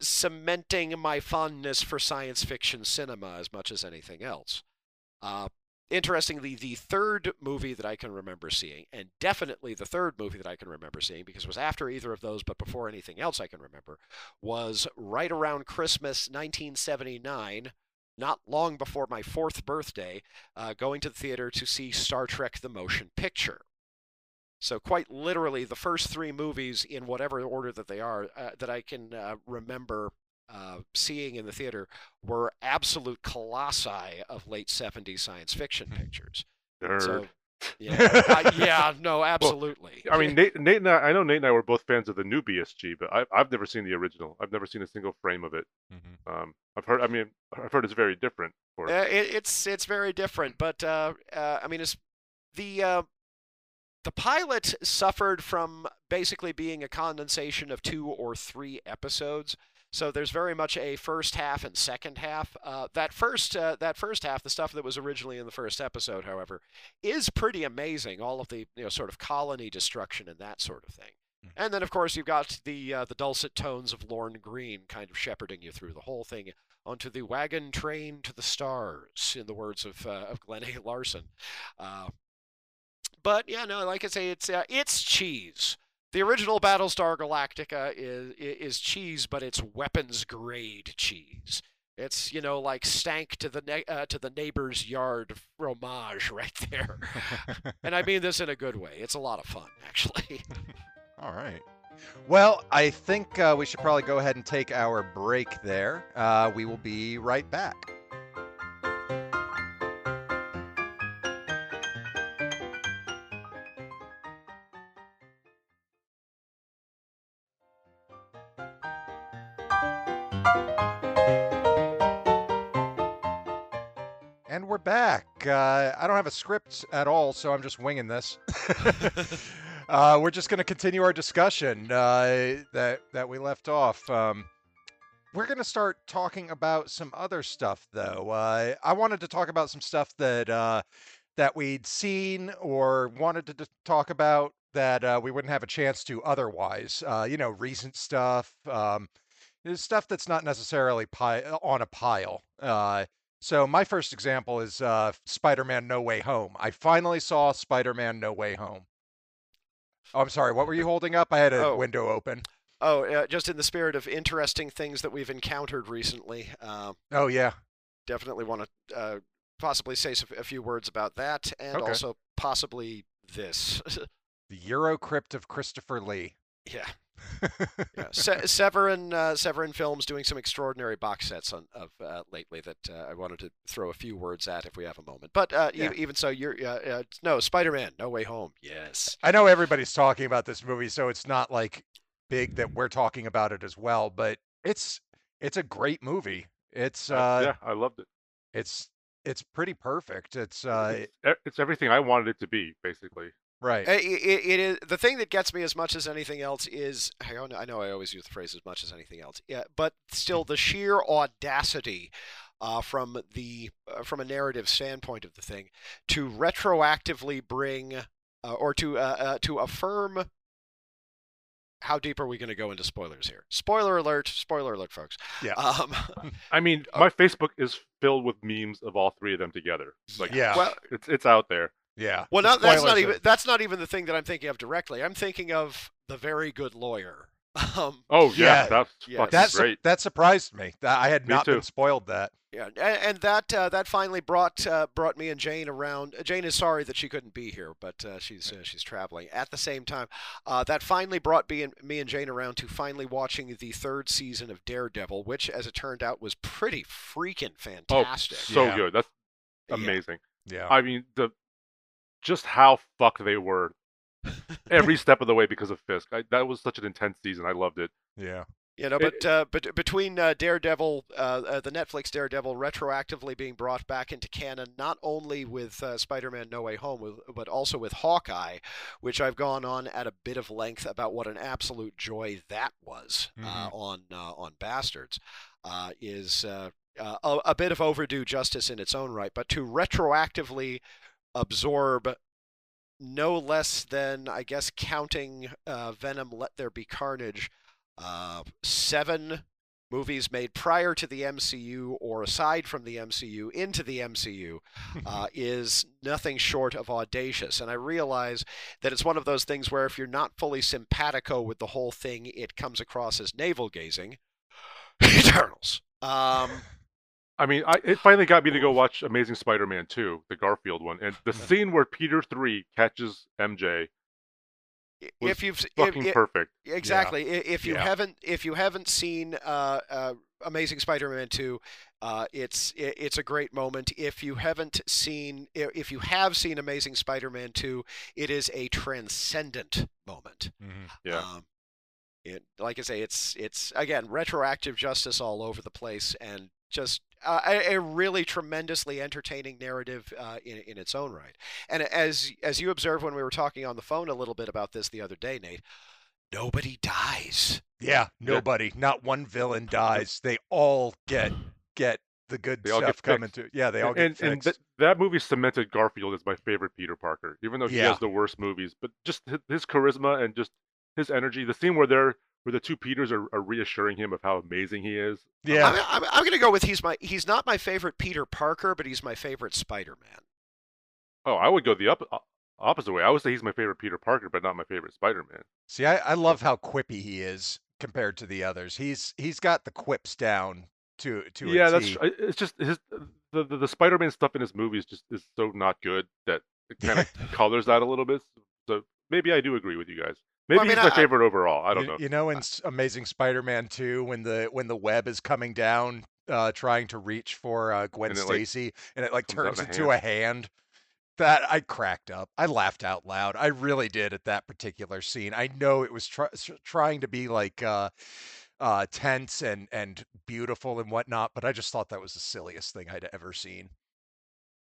[SPEAKER 3] cementing my fondness for science fiction cinema as much as anything else. Uh, interestingly, the third movie that I can remember seeing, and definitely the third movie that I can remember seeing, because it was after either of those but before anything else I can remember, was right around Christmas 1979 not long before my fourth birthday, uh, going to the theater to see Star Trek the Motion Picture. So, quite literally, the first three movies, in whatever order that they are, uh, that I can uh, remember uh, seeing in the theater, were absolute colossi of late 70s science fiction pictures.
[SPEAKER 2] Nerd.
[SPEAKER 3] So, yeah, I- yeah, no, absolutely.
[SPEAKER 2] I mean, Nate, Nate and I, I know Nate and I were both fans of the new BSG, but I've, I've never seen the original. I've never seen a single frame of it.
[SPEAKER 1] Mhm.
[SPEAKER 2] Um, I've heard. I mean, I've heard it's very different. For
[SPEAKER 3] Uh, it, it's it's very different, but uh, uh, I mean, it's the uh, the pilot suffered from basically being a condensation of two or three episodes. So there's very much a first half and second half. Uh, that first uh, that first half, the stuff that was originally in the first episode, however, is pretty amazing. All of the you know sort of colony destruction and that sort of thing.
[SPEAKER 1] Mhm.
[SPEAKER 3] And then of course you've got the uh, the dulcet tones of Lorne Greene kind of shepherding you through the whole thing onto the wagon train to the stars, in the words of uh, of Glen A. Larson. But yeah, no, like I say, it's uh, it's cheese. The original Battlestar Galactica is is cheese, but it's weapons grade cheese. It's you know like stank to the ne- uh, to the neighbor's yard fromage right there, and I mean this in a good way. It's a lot of fun, actually.
[SPEAKER 1] All right. Well, I think uh, we should probably go ahead and take our break there. Uh, we will be right back. Uh, I don't have a script at all, so I'm just winging this. uh, we're just going to continue our discussion uh, that that we left off. Um, we're going to start talking about some other stuff, though. Uh, I wanted to talk about some stuff that uh, that we'd seen or wanted to talk about that uh, we wouldn't have a chance to otherwise. Uh, you know, recent stuff, um, stuff that's not necessarily pi- on a pile. Uh, so my first example is uh, Spider-Man: No Way Home. I finally saw Spider-Man: No Way Home. Oh, I'm sorry. What were you holding up? I had a
[SPEAKER 3] Oh.
[SPEAKER 1] window open.
[SPEAKER 3] oh, uh, just in the spirit of interesting things that we've encountered recently, uh,
[SPEAKER 1] Oh yeah.
[SPEAKER 3] definitely want to uh, possibly say a few words about that, and
[SPEAKER 1] Okay.
[SPEAKER 3] also possibly this.
[SPEAKER 1] The Eurocrypt of Christopher Lee.
[SPEAKER 3] Yeah. yeah. Se- Severin uh, Severin Films doing some extraordinary box sets on, of uh, lately that uh, I wanted to throw a few words at if we have a moment. But uh, e- even so, you're uh, uh, no Spider-Man, No Way Home. Yes.
[SPEAKER 1] I know everybody's talking about this movie, so it's not like big that we're talking about it as well. But it's it's a great movie. It's
[SPEAKER 2] Uh, yeah, I loved it.
[SPEAKER 1] it's it's pretty perfect. It's uh,
[SPEAKER 2] it's, it's everything I wanted it to be, basically.
[SPEAKER 1] Right.
[SPEAKER 3] It, it, it is the thing that gets me as much as anything else is I know I know I always use the phrase as much as anything else. Yeah, but still the sheer audacity uh, from the uh, from a narrative standpoint of the thing to retroactively bring uh, or to uh, uh, to affirm. How deep are we going to go into spoilers here? Spoiler alert! Spoiler alert, folks.
[SPEAKER 1] Yeah.
[SPEAKER 3] Um,
[SPEAKER 2] I mean,
[SPEAKER 3] Uh,
[SPEAKER 2] my Facebook is filled with memes of all three of them together. Like,
[SPEAKER 1] Yeah.
[SPEAKER 3] well,
[SPEAKER 2] it's it's out there.
[SPEAKER 1] Yeah.
[SPEAKER 3] Well,
[SPEAKER 1] The
[SPEAKER 3] no, that's not even
[SPEAKER 1] are-
[SPEAKER 3] that's not even the thing that I'm thinking of directly. I'm thinking of the very good lawyer. Um,
[SPEAKER 2] Oh yeah,
[SPEAKER 1] Yeah.
[SPEAKER 2] that's
[SPEAKER 3] Yeah,
[SPEAKER 2] fucking
[SPEAKER 1] That, su-
[SPEAKER 2] great.
[SPEAKER 1] that surprised me. That- I had
[SPEAKER 2] Me
[SPEAKER 1] not
[SPEAKER 2] too.
[SPEAKER 1] been spoiled that.
[SPEAKER 3] yeah, and, and that uh, that finally brought uh, brought me and Jane around. uh, Jane is sorry that she couldn't be here, but uh, she's uh, she's traveling. At the same time, uh, that finally brought me and, me and Jane around to finally watching the third season of Daredevil, which, as it turned out, was pretty freaking fantastic.
[SPEAKER 2] Oh,
[SPEAKER 3] fantastic.
[SPEAKER 2] so
[SPEAKER 1] Yeah.
[SPEAKER 2] good. That's
[SPEAKER 3] Yeah.
[SPEAKER 2] amazing.
[SPEAKER 1] Yeah.
[SPEAKER 2] I mean, the just how fucked they were every step of the way because of Fisk. I, that was such an intense season. I loved it.
[SPEAKER 1] yeah.
[SPEAKER 3] You know, but uh, but between uh, Daredevil, uh, uh, the Netflix Daredevil, retroactively being brought back into canon, not only with uh, Spider-Man: No Way Home, but also with Hawkeye, which I've gone on at a bit of length about what an absolute joy that was uh, on uh, on Bastards, uh, is uh, uh, a, a bit of overdue justice in its own right. But to retroactively absorb no less than, I guess, counting uh, Venom: Let There Be Carnage uh, seven movies made prior to the MCU or aside from the MCU into the MCU uh, is nothing short of audacious. And I realize that it's one of those things where if you're not fully simpatico with the whole thing, it comes across as navel gazing. Eternals. Um,
[SPEAKER 2] I mean, I, it finally got me to go watch Amazing Spider-Man 2, the Garfield one, and the
[SPEAKER 1] Yeah.
[SPEAKER 2] scene where Peter three catches MJ
[SPEAKER 3] if you've
[SPEAKER 2] fucking
[SPEAKER 3] if-
[SPEAKER 2] perfect.
[SPEAKER 3] Exactly. I If you
[SPEAKER 1] Yeah.
[SPEAKER 3] haven't if you haven't seen uh, uh, Amazing Spider-Man 2, uh, it's it's a great moment. If you haven't seen if you have seen Amazing Spider-Man 2, it is a transcendent moment.
[SPEAKER 1] Mhm.
[SPEAKER 2] Yeah.
[SPEAKER 3] Um, it, like I say, it's it's again retroactive justice all over the place, and just uh, a, a really tremendously entertaining narrative uh, in in its own right. And as as you observed when we were talking on the phone a little bit about this the other day, Nate, nobody dies.
[SPEAKER 1] Yeah. Nobody, not one villain dies. They all get get the good
[SPEAKER 2] They
[SPEAKER 1] stuff coming to. Yeah, they all get
[SPEAKER 2] and and
[SPEAKER 1] fixed.
[SPEAKER 2] th- that movie cemented Garfield as my favorite Peter Parker, even though he
[SPEAKER 1] Yeah.
[SPEAKER 2] has the worst movies. But just his, his charisma and just his energy. The scene where they're where the two Peters are, are reassuring him of how amazing he is.
[SPEAKER 1] yeah.
[SPEAKER 3] I'm, I'm, I'm going to go with he's my he's not my favorite Peter Parker, but he's my favorite Spider-Man.
[SPEAKER 2] Oh, I would go the up, o- opposite way. I would say he's my favorite Peter Parker, but not my favorite Spider-Man.
[SPEAKER 1] See, I, I love how quippy he is compared to the others. He's he's got the quips down to to
[SPEAKER 2] yeah,
[SPEAKER 1] a
[SPEAKER 2] that's
[SPEAKER 1] T.
[SPEAKER 2] tr- it's just his the, the the Spider-Man stuff in his movies just is so not good that it kind of colors that a little bit. So maybe I do agree with you guys. Maybe
[SPEAKER 3] Well, I mean,
[SPEAKER 2] he's my
[SPEAKER 3] I-
[SPEAKER 2] favorite overall. I don't
[SPEAKER 1] you,
[SPEAKER 2] know.
[SPEAKER 1] You know, in Amazing Spider-Man 2, when the when the web is coming down, uh, trying to reach for uh, Gwen
[SPEAKER 2] And it, like,
[SPEAKER 1] Stacy, and it like turns
[SPEAKER 2] a
[SPEAKER 1] into a hand. That I cracked up. I laughed out loud. I really did at that particular scene. I know it was try- trying to be like uh, uh, tense and and beautiful and whatnot, but I just thought that was the silliest thing I'd ever seen.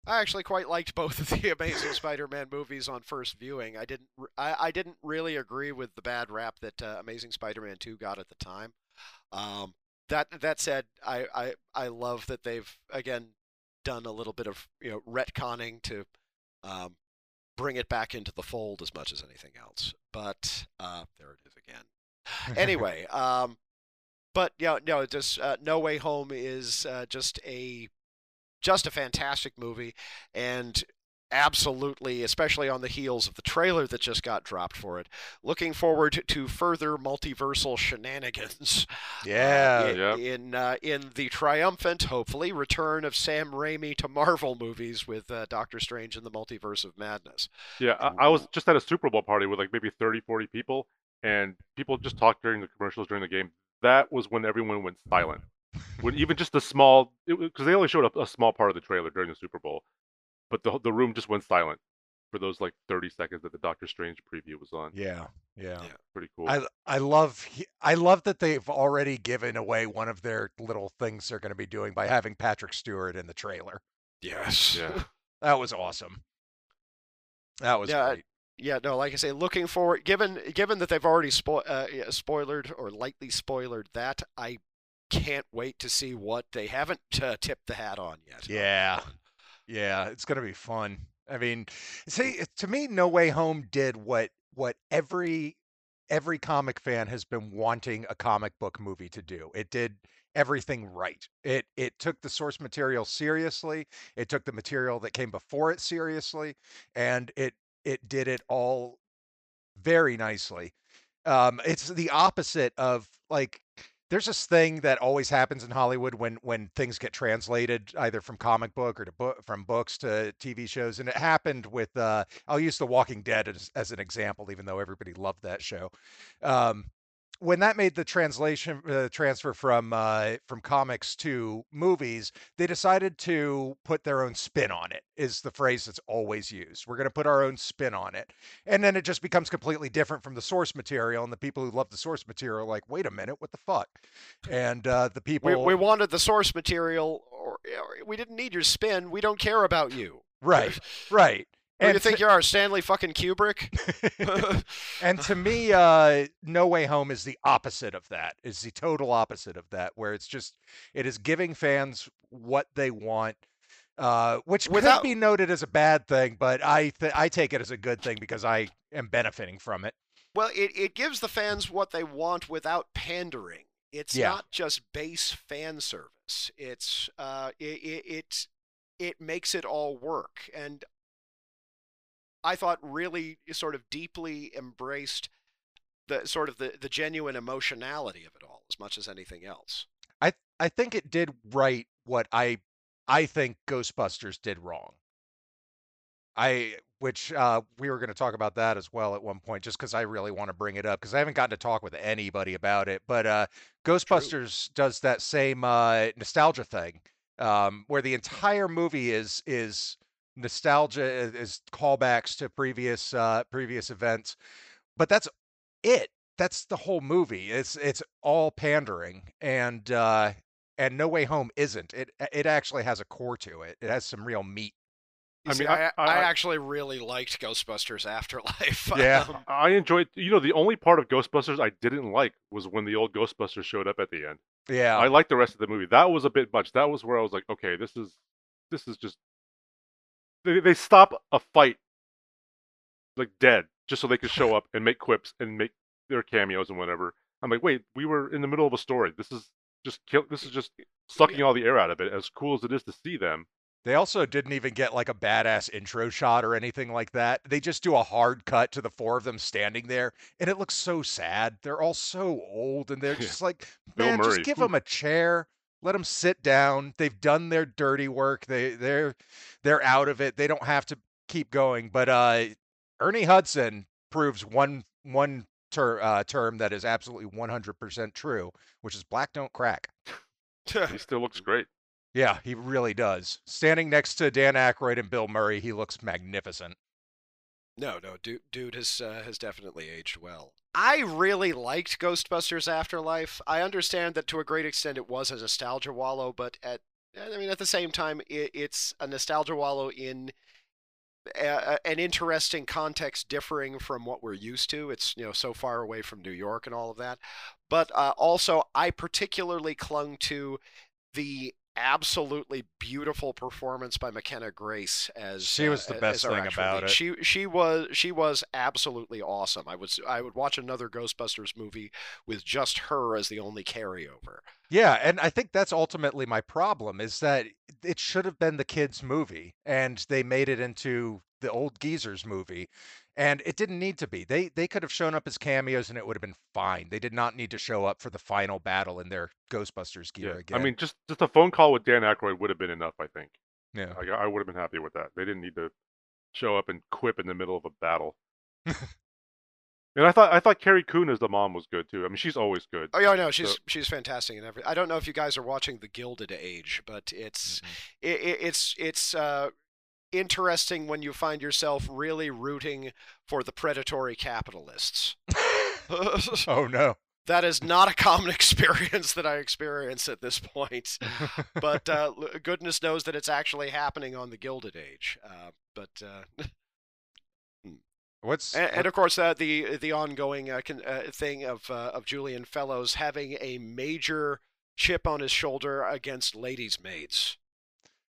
[SPEAKER 3] I actually quite liked both of the Amazing Spider-Man movies on first viewing. I didn't I, I didn't really agree with the bad rap that uh, Amazing Spider-Man 2 got at the time. Um, that that said, I, I I love that they've again done a little bit of you know retconning to um, bring it back into the fold as much as anything else. But uh, there it is again. Anyway, um, but yeah, no, just uh, No Way Home is uh, just a just a fantastic movie and absolutely especially on the heels of the trailer that just got dropped for it looking forward to further multiversal shenanigans
[SPEAKER 1] yeah.
[SPEAKER 3] uh, in
[SPEAKER 2] Yep.
[SPEAKER 3] in, uh, in the triumphant hopefully return of Sam Raimi to Marvel movies with uh, Doctor Strange and the Multiverse of Madness
[SPEAKER 2] Yeah, I, I was just at a Super Bowl party with like maybe 30, 40 people, and people just talked during the commercials during the game. That was when everyone went silent. When even just a small, because they only showed a, a small part of the trailer during the Super Bowl, but the the room just went silent for those like 30 seconds that the Doctor Strange preview was on.
[SPEAKER 1] yeah. Yeah.
[SPEAKER 3] Yeah.
[SPEAKER 2] Pretty cool.
[SPEAKER 1] I I love I love that they've already given away one of their little things they're going to be doing by having Patrick Stewart in the trailer.
[SPEAKER 3] yes
[SPEAKER 2] yeah.
[SPEAKER 1] That was awesome. That was
[SPEAKER 3] Yeah,
[SPEAKER 1] great.
[SPEAKER 3] yeah, no, like I say, looking forward. Given given that they've already spo- uh, yeah, spoilered or lightly spoiled that, I can't wait to see what they haven't uh, tipped the hat on yet.
[SPEAKER 1] Yeah. Yeah, it's gonna be fun. I mean, see, to me, No Way Home did what what every every comic fan has been wanting a comic book movie to do. It did everything right. It it took the source material seriously. It took the material that came before it seriously, and it it did it all very nicely. Um, it's the opposite of like there's this thing that always happens in Hollywood when when things get translated either from comic book or to book from books to TV shows, and it happened with uh, I'll use The Walking Dead as, as an example, even though everybody loved that show. Um, when that made the translation uh, transfer from uh, from comics to movies, they decided to put their own spin on it. Is the phrase that's always used. We're going to put our own spin on it, and then it just becomes completely different from the source material. And the people who love the source material are like, wait a minute, what the fuck? And uh, the people
[SPEAKER 3] We, we wanted the source material, or, or we didn't need your spin. We don't care about you.
[SPEAKER 1] right, right.
[SPEAKER 3] Who do you think
[SPEAKER 1] to-
[SPEAKER 3] you are, Stanley fucking Kubrick?
[SPEAKER 1] and to me, uh, No Way Home is the opposite of that. Is the total opposite of that, where it's just it is giving fans what they want, uh, which
[SPEAKER 3] Without-
[SPEAKER 1] could be noted as a bad thing, but I th- I take it as a good thing because I am benefiting from it.
[SPEAKER 3] Well, it, it gives the fans what they want without pandering. It's
[SPEAKER 1] Yeah.
[SPEAKER 3] not just base fan service. It's uh, it, it it it makes it all work, and I thought really sort of deeply embraced the sort of the, the genuine emotionality of it all as much as anything else.
[SPEAKER 1] I I think it did right what I I think Ghostbusters did wrong. I which uh, we were going to talk about that as well at one point, just because I really want to bring it up because I haven't gotten to talk with anybody about it. But uh, Ghostbusters does that same uh, nostalgia thing, um, where the entire movie is is nostalgia, is callbacks to previous uh, previous events, but that's it. That's the whole movie. It's it's all pandering, and uh, and No Way Home isn't. It it actually has a core to it. It has some real meat.
[SPEAKER 3] You
[SPEAKER 2] I
[SPEAKER 3] see,
[SPEAKER 2] mean,
[SPEAKER 3] I,
[SPEAKER 2] I-
[SPEAKER 3] I,
[SPEAKER 2] I-
[SPEAKER 3] actually really liked Ghostbusters Afterlife.
[SPEAKER 1] Yeah.
[SPEAKER 3] Um,
[SPEAKER 2] I enjoyed. You know, the only part of Ghostbusters I didn't like was when the old Ghostbusters showed up at the end.
[SPEAKER 1] Yeah.
[SPEAKER 2] I liked the rest of the movie. That was a bit much. That was where I was like, okay, this is this is just they they stop a fight like dead just so they could show up and make quips and make their cameos and whatever. I'm like, wait, we were in the middle of a story. This is just kill. This is just sucking all the air out of it. As cool as it is to see them,
[SPEAKER 1] They also didn't even get like a badass intro shot or anything like that. They just do a hard cut to the four of them standing there, and it looks so sad. They're all so old, and they're just like, man, just give them a chair, let them sit down. They've done their dirty work. They they're they're out of it. They don't have to keep going. But uh, Ernie Hudson proves one one ter- uh, term that is absolutely 100% true, which is black don't crack.
[SPEAKER 2] he still looks great.
[SPEAKER 1] Yeah, he really does. Standing next to Dan Aykroyd and Bill Murray, he looks magnificent.
[SPEAKER 3] No, no, dude, dude has uh, has definitely aged well. I really liked Ghostbusters Afterlife. I understand that to a great extent it was a nostalgia wallow, but at I mean at the same time it, it's a nostalgia wallow in a, an interesting context differing from what we're used to. It's you know so far away from New York and all of that, but uh, also I particularly clung to the absolutely beautiful performance by McKenna Grace as
[SPEAKER 1] She was the
[SPEAKER 3] uh,
[SPEAKER 1] best thing about
[SPEAKER 3] lead.
[SPEAKER 1] it.
[SPEAKER 3] She she was she was absolutely awesome. I was I would watch another Ghostbusters movie with just her as the only carryover.
[SPEAKER 1] Yeah, and I think that's ultimately my problem is that it should have been the kids' movie, and they made it into the old geezers movie, and it didn't need to be. They they could have shown up as cameos, and it would have been fine. They did not need to show up for the final battle in their Ghostbusters gear
[SPEAKER 2] Yeah.
[SPEAKER 1] again.
[SPEAKER 2] I mean, just just a phone call with Dan Aykroyd would have been enough. I think.
[SPEAKER 1] yeah.
[SPEAKER 2] Like, I would have been happy with that. They didn't need to show up and quip in the middle of a battle. and I thought I thought Carrie Coon as the mom was good too. I mean, she's always good.
[SPEAKER 3] Oh yeah, no, she's
[SPEAKER 2] So-
[SPEAKER 3] she's fantastic and every. I don't know if you guys are watching The Gilded Age, but it's it, it, it's it's uh, interesting when you find yourself really rooting for the predatory capitalists.
[SPEAKER 1] oh no.
[SPEAKER 3] that is not a common experience that I experience at this point. but uh, goodness knows that it's actually happening on the Gilded Age. Uh, but uh,
[SPEAKER 1] What's
[SPEAKER 3] And, and of course, uh, the the ongoing uh, con- uh, thing of uh, of Julian Fellowes having a major chip on his shoulder against ladies' maids.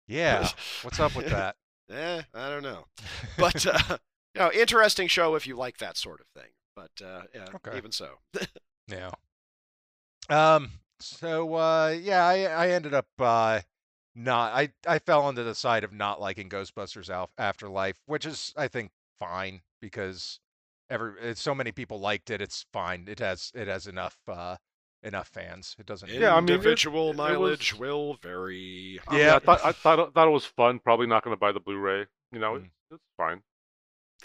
[SPEAKER 1] yeah? What's up with that?
[SPEAKER 3] Eh, I don't know, but uh, you know, interesting show if you like that sort of thing. But uh, yeah,
[SPEAKER 1] Okay.
[SPEAKER 3] even so,
[SPEAKER 1] Yeah. Um. So uh, yeah, I I ended up uh, not. I I fell onto the side of not liking Ghostbusters Al- Afterlife, which is I think fine because every it's, so many people liked it. It's fine. It has it has enough uh enough fans. It doesn't.
[SPEAKER 2] Yeah, I mean,
[SPEAKER 3] individual
[SPEAKER 2] it
[SPEAKER 3] mileage
[SPEAKER 2] was-
[SPEAKER 3] will vary.
[SPEAKER 2] I mean,
[SPEAKER 1] Yeah.
[SPEAKER 2] I thought I thought it- thought it was fun. Probably not going to buy the Blu-ray. You know,
[SPEAKER 1] Mm.
[SPEAKER 2] it's, it's fine.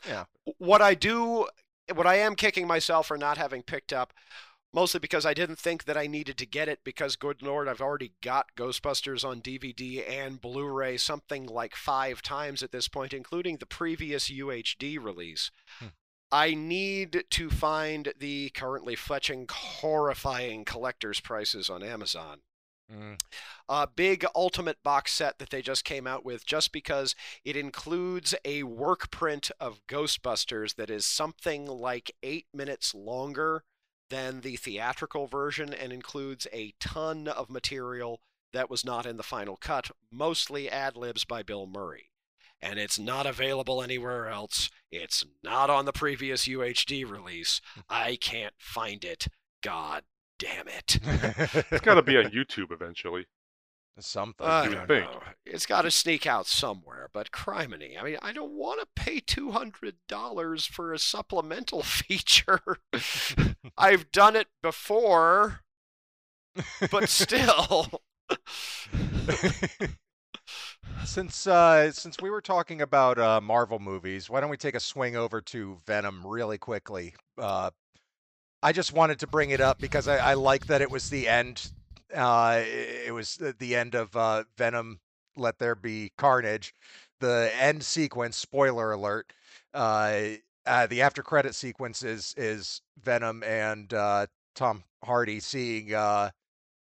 [SPEAKER 2] Yeah.
[SPEAKER 3] What I do, what I am kicking myself for not having picked up, mostly because I didn't think that I needed to get it because, good lord, I've already got Ghostbusters on DVD and Blu-ray something like five times at this point, including the previous UHD release.
[SPEAKER 1] Hmm.
[SPEAKER 3] I need to find the currently fetching horrifying collector's prices on Amazon
[SPEAKER 1] Mm,
[SPEAKER 3] uh, big ultimate box set that they just came out with just because it includes a work print of Ghostbusters that is something like eight minutes longer than the theatrical version and includes a ton of material that was not in the final cut, mostly ad libs by Bill Murray. And it's not available anywhere else. It's not on the previous UHD release. Hmm. I can't find it. God damn it.
[SPEAKER 2] It's got to be on YouTube eventually.
[SPEAKER 1] Something.
[SPEAKER 3] I
[SPEAKER 2] you would
[SPEAKER 3] don't
[SPEAKER 2] think.
[SPEAKER 3] know. It's got to sneak out somewhere, but criminy. I mean, I don't want to pay $200 for a supplemental feature. I've done it before, but still.
[SPEAKER 1] Since uh, since we were talking about uh, Marvel movies, why don't we take a swing over to Venom really quickly? Uh, I just wanted to bring it up because I, I like that it was the end. Uh, it was the- the end of uh, Venom. Let there be carnage. The end sequence. Spoiler alert. Uh, uh, the after credit sequence is is Venom and uh, Tom Hardy seeing uh,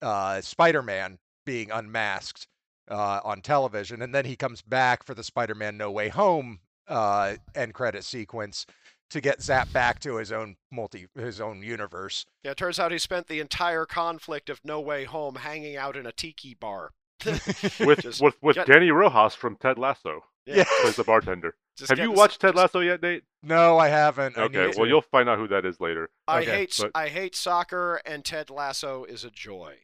[SPEAKER 1] uh, Spider Man being unmasked uh, on television, and then he comes back for the Spider-Man No Way Home uh, end credit sequence to get zapped back to his own multi his own universe.
[SPEAKER 3] Yeah, it turns out he spent the entire conflict of No Way Home hanging out in a tiki bar.
[SPEAKER 2] With
[SPEAKER 3] Just
[SPEAKER 2] with with
[SPEAKER 3] get-
[SPEAKER 2] Danny Rojas from Ted Lasso
[SPEAKER 1] Yeah.
[SPEAKER 2] plays the bartender.
[SPEAKER 3] Just
[SPEAKER 2] Have you
[SPEAKER 3] getting-
[SPEAKER 2] watched Ted Lasso yet, Nate?
[SPEAKER 1] no, I haven't.
[SPEAKER 2] Okay,
[SPEAKER 1] need
[SPEAKER 2] well
[SPEAKER 1] to.
[SPEAKER 2] you'll find out who that is later.
[SPEAKER 3] I
[SPEAKER 1] Okay,
[SPEAKER 3] hate
[SPEAKER 2] but-
[SPEAKER 3] I hate soccer, and Ted Lasso is a joy.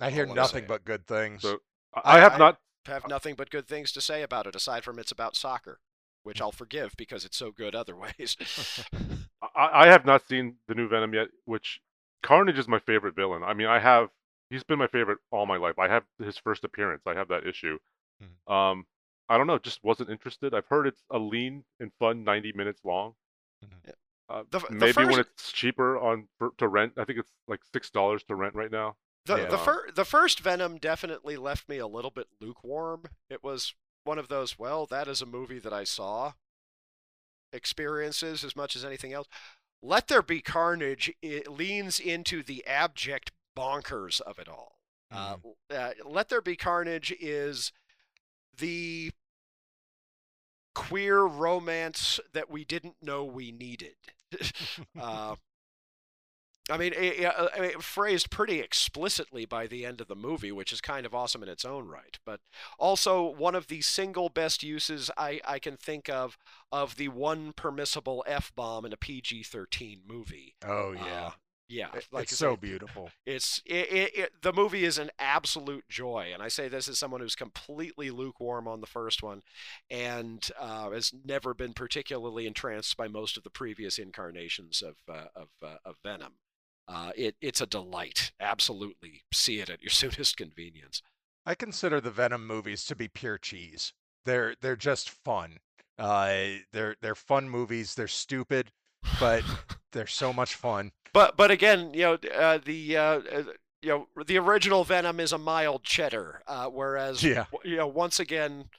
[SPEAKER 1] I hear
[SPEAKER 3] I'm
[SPEAKER 1] nothing but good things.
[SPEAKER 2] So I, I have
[SPEAKER 3] I-
[SPEAKER 2] not.
[SPEAKER 3] have nothing but good things to say about it aside from it's about soccer, which I'll forgive because it's so good other ways.
[SPEAKER 2] I, I have not seen the new Venom yet. Which Carnage is my favorite villain. I mean, I have. He's been my favorite all my life. I have his first appearance. I have that issue.
[SPEAKER 1] Hmm.
[SPEAKER 2] Um, I don't know. Just wasn't interested. I've heard it's a lean and fun, ninety minutes long.
[SPEAKER 1] Mhm.
[SPEAKER 2] Uh,
[SPEAKER 3] The the
[SPEAKER 2] maybe when it's cheaper on for, to rent. I think it's like six dollars to rent right now.
[SPEAKER 3] The
[SPEAKER 1] Yeah.
[SPEAKER 3] the, fir- the first Venom definitely left me a little bit lukewarm. It was one of those, well, that is a movie that I saw experiences as much as anything else. Let There Be Carnage it leans into the abject bonkers of it all. Uh, uh, Let There Be Carnage is the queer romance that we didn't know we needed. uh, I mean, it, it- I mean, phrased pretty explicitly by the end of the movie, which is kind of awesome in its own right. But also one of the single best uses I, I can think of of the one permissible f bomb in a PG thirteen movie.
[SPEAKER 1] oh yeah,
[SPEAKER 3] Uh, yeah,
[SPEAKER 1] It-
[SPEAKER 3] like
[SPEAKER 1] it's so beautiful.
[SPEAKER 3] it's it, it, it, the movie is an absolute joy, and I say this as someone who's completely lukewarm on the first one, and uh, has never been particularly entranced by most of the previous incarnations of uh, of, uh, of Venom. Uh, it it's a delight. Absolutely, see it at your soonest convenience.
[SPEAKER 1] I consider the Venom movies to be pure cheese. They're they're just fun. Uh, they're they're fun movies. They're stupid, but they're so much fun.
[SPEAKER 3] But but again, you know, uh, the uh, uh, you know the original Venom is a mild cheddar, uh, whereas
[SPEAKER 1] Yeah.
[SPEAKER 3] you know once again,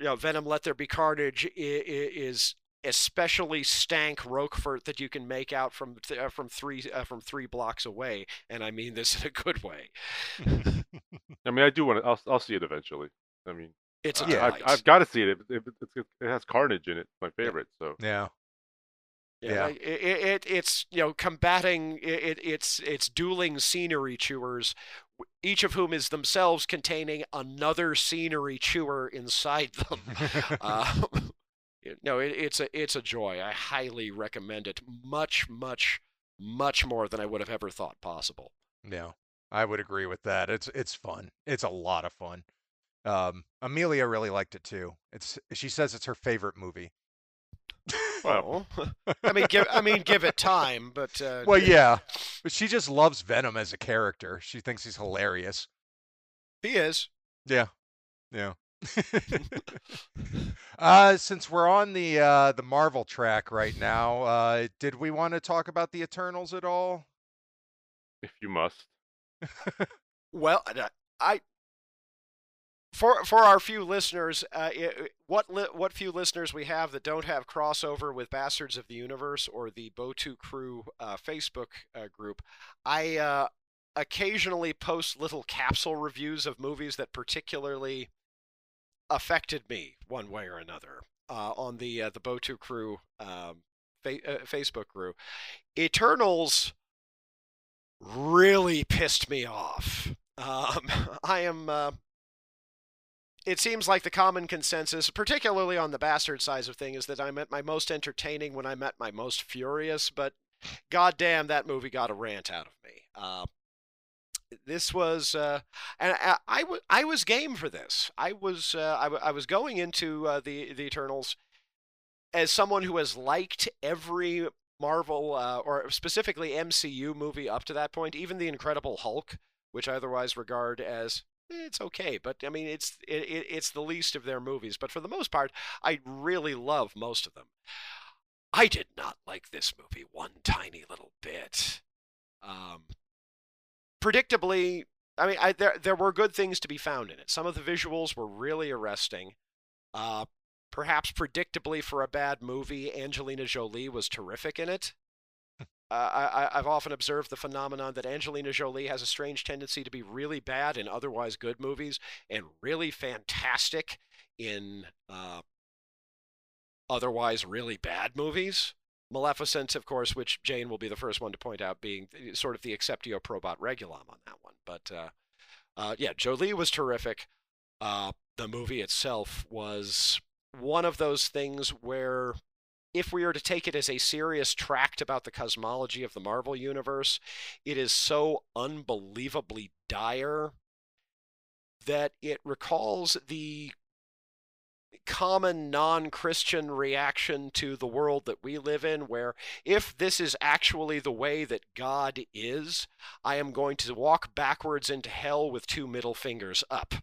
[SPEAKER 3] you know Venom Let There Be Carnage is especially stank Roquefort that you can make out from th- uh, from three uh, from three blocks away, and I mean this in a good way.
[SPEAKER 2] I mean, I do want to. I'll, I'll see it eventually. I mean,
[SPEAKER 3] It's a
[SPEAKER 2] I-
[SPEAKER 1] Yeah.
[SPEAKER 2] I've. I've got to see it. It, it, it's- it has Carnage in it. My favorite. So
[SPEAKER 1] Yeah. Yeah.
[SPEAKER 3] like, it, it, it's you know combating it, it, it's it's dueling scenery chewers, each of whom is themselves containing another scenery chewer inside them. uh, it- no, it, it's a it's a joy. I highly recommend it. Much much much more than I would have ever thought possible.
[SPEAKER 1] Yeah, I would agree with that. It's it's fun. It's a lot of fun. Um, Amelia really liked it too. It's she says it's her favorite movie.
[SPEAKER 2] Well,
[SPEAKER 3] Oh. I mean, give I mean, give it time, but uh,
[SPEAKER 1] Well, yeah, but she just loves Venom as a character. She thinks he's hilarious.
[SPEAKER 3] he is.
[SPEAKER 1] Yeah, yeah. Uh, since we're on the uh, the Marvel track right now, uh, did we want to talk about the Eternals at all?
[SPEAKER 2] if you must.
[SPEAKER 3] Well, uh, I for for our few listeners, uh, i- i- what li- what few listeners we have that don't have crossover with Bastards of the Universe or the Botu Crew uh, Facebook uh, group, I uh, occasionally post little capsule reviews of movies that particularly affected me one way or another uh, on the uh, the Botu Crew um, fa- uh, Facebook group. Eternals really pissed me off. Um, I am. Uh, it seems like the common consensus, particularly on the bastard side of thing, is that I'm at my most entertaining when I'm at my most furious. But goddamn, that movie got a rant out of me. This was, uh, and I, I, w- I was game for this. I was, uh, I, w- I was going into uh, the the Eternals as someone who has liked every Marvel uh, or specifically MCU movie up to that point, even the Incredible Hulk, which I otherwise regard as eh, it's okay, but I mean it's it, it, it's the least of their movies. But for the most part, I really love most of them. I did not like this movie one tiny little bit. Um, predictably, I mean, I, there there were good things to be found in it. Some of the visuals were really arresting. Uh, perhaps predictably for a bad movie, Angelina Jolie was terrific in it. Uh, I, I've often observed the phenomenon that Angelina Jolie has a strange tendency to be really bad in otherwise good movies and really fantastic in uh, otherwise really bad movies. Maleficent, of course, which Jane will be the first one to point out, being sort of the exceptio probat regulam on that one. But uh, uh, yeah, Jolie was terrific. Uh, the movie itself was one of those things where if we are to take it as a serious tract about the cosmology of the Marvel universe, it is so unbelievably dire that it recalls the common non-Christian reaction to the world that we live in where if this is actually the way that God is, I am going to walk backwards into hell with two middle fingers up.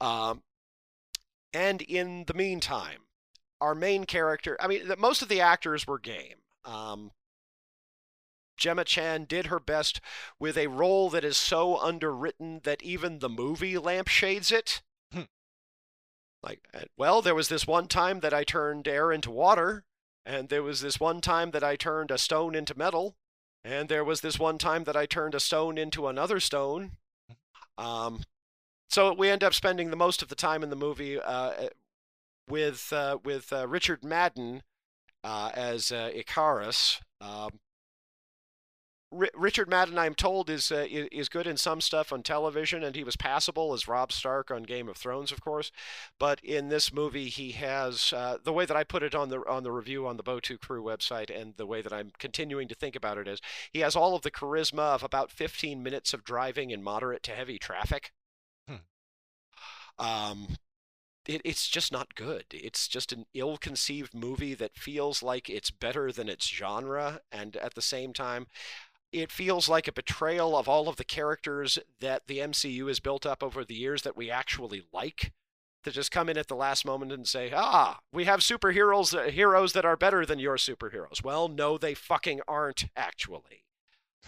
[SPEAKER 3] Um, and in the meantime, our main character, I mean, most of the actors were game. Um, Gemma Chan did her best with a role that is so underwritten that even the movie lampshades it. Like, uh, well, there was this one time that I turned air into water, and there was this one time that I turned a stone into metal, and there was this one time that I turned a stone into another stone. Um, so we end up spending the most of the time in the movie uh, with uh, with uh, Richard Madden uh, as uh, Ikaris. Um, Ri Richard Madden, I'm told, is uh, is good in some stuff on television, and he was passable as Rob Stark on Game of Thrones, of course. But in this movie, he has uh, the way that I put it on the on the review on the Botu Crew website, and the way that I'm continuing to think about it is he has all of the charisma of about 15 minutes of driving in moderate to heavy traffic. Um, it, it's just not good. It's just an ill-conceived movie that feels like it's better than its genre, and at the same time, it feels like a betrayal of all of the characters that the MCU has built up over the years that we actually like. To just come in at the last moment and say, "Ah, we have superheroes, uh, heroes that are better than your superheroes." Well, no, they fucking aren't actually.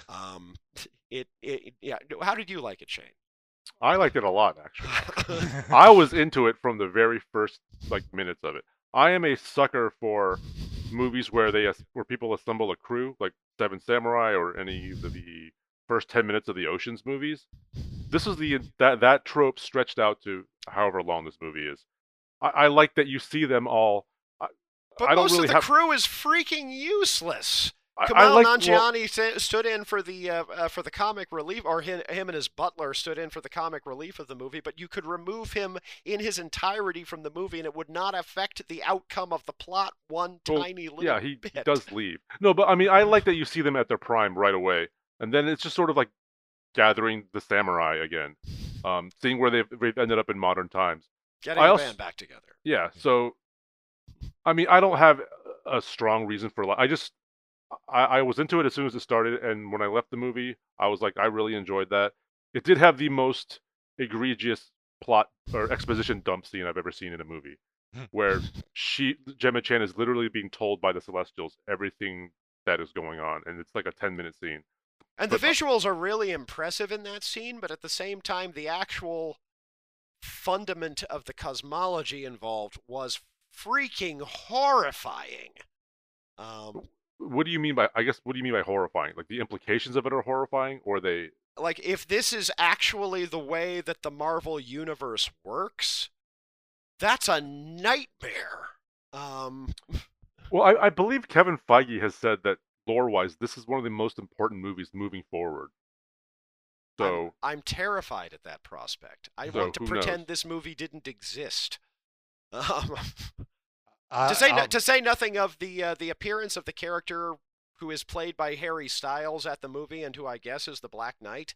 [SPEAKER 3] Um, it, it, yeah. How did you like it, Shane?
[SPEAKER 2] I liked it a lot, actually. I was into it from the very first like minutes of it. I am a sucker for movies where they where people assemble a crew, like Seven Samurai or any of the first ten minutes of the Ocean's movies. This is the that that trope stretched out to however long this movie is. I, I like that you see them all. I,
[SPEAKER 3] But
[SPEAKER 2] I don't
[SPEAKER 3] most
[SPEAKER 2] really
[SPEAKER 3] of the
[SPEAKER 2] have.
[SPEAKER 3] crew is freaking useless. Kamal
[SPEAKER 2] like well,
[SPEAKER 3] Nanjiani sa- stood in for the uh, uh, for the comic relief, or him, him and his butler stood in for the comic relief of the movie. But you could remove him in his entirety from the movie, and it would not affect the outcome of the plot one
[SPEAKER 2] Well,
[SPEAKER 3] tiny little
[SPEAKER 2] yeah, he,
[SPEAKER 3] bit.
[SPEAKER 2] does leave. No, but I mean, I like that you see them at their prime right away, and then it's just sort of like gathering the samurai again, um, seeing where they've, they've ended up in modern times.
[SPEAKER 3] Getting
[SPEAKER 2] I
[SPEAKER 3] the
[SPEAKER 2] also-
[SPEAKER 3] band back together.
[SPEAKER 2] Yeah, so I mean, I don't have a strong reason for. I just I, I was into it as soon as it started, and when I left the movie, I was like, I really enjoyed that. It did have the most egregious plot or exposition dump scene I've ever seen in a movie, where she Gemma Chan is literally being told by the Celestials everything that is going on, and it's like a ten minute scene.
[SPEAKER 3] And the visuals are really impressive in that scene, but at the same time, the actual fundament of the cosmology involved was freaking horrifying. Um,
[SPEAKER 2] What do you mean by? I guess what do you mean by horrifying? Like the implications of it are horrifying, or they?
[SPEAKER 3] like, if this is actually the way that the Marvel Universe works, that's a nightmare. Um,
[SPEAKER 2] Well, I, I believe Kevin Feige has said that lore-wise, this is one of the most important movies moving forward. So
[SPEAKER 3] I'm, I'm terrified at that prospect. I
[SPEAKER 2] So,
[SPEAKER 3] want to pretend
[SPEAKER 2] knows?
[SPEAKER 3] this movie didn't exist. Um,
[SPEAKER 1] Uh,
[SPEAKER 3] to say no,
[SPEAKER 1] um,
[SPEAKER 3] to say nothing of the uh, the appearance of the character who is played by Harry Styles at the movie and who I guess is the Black Knight,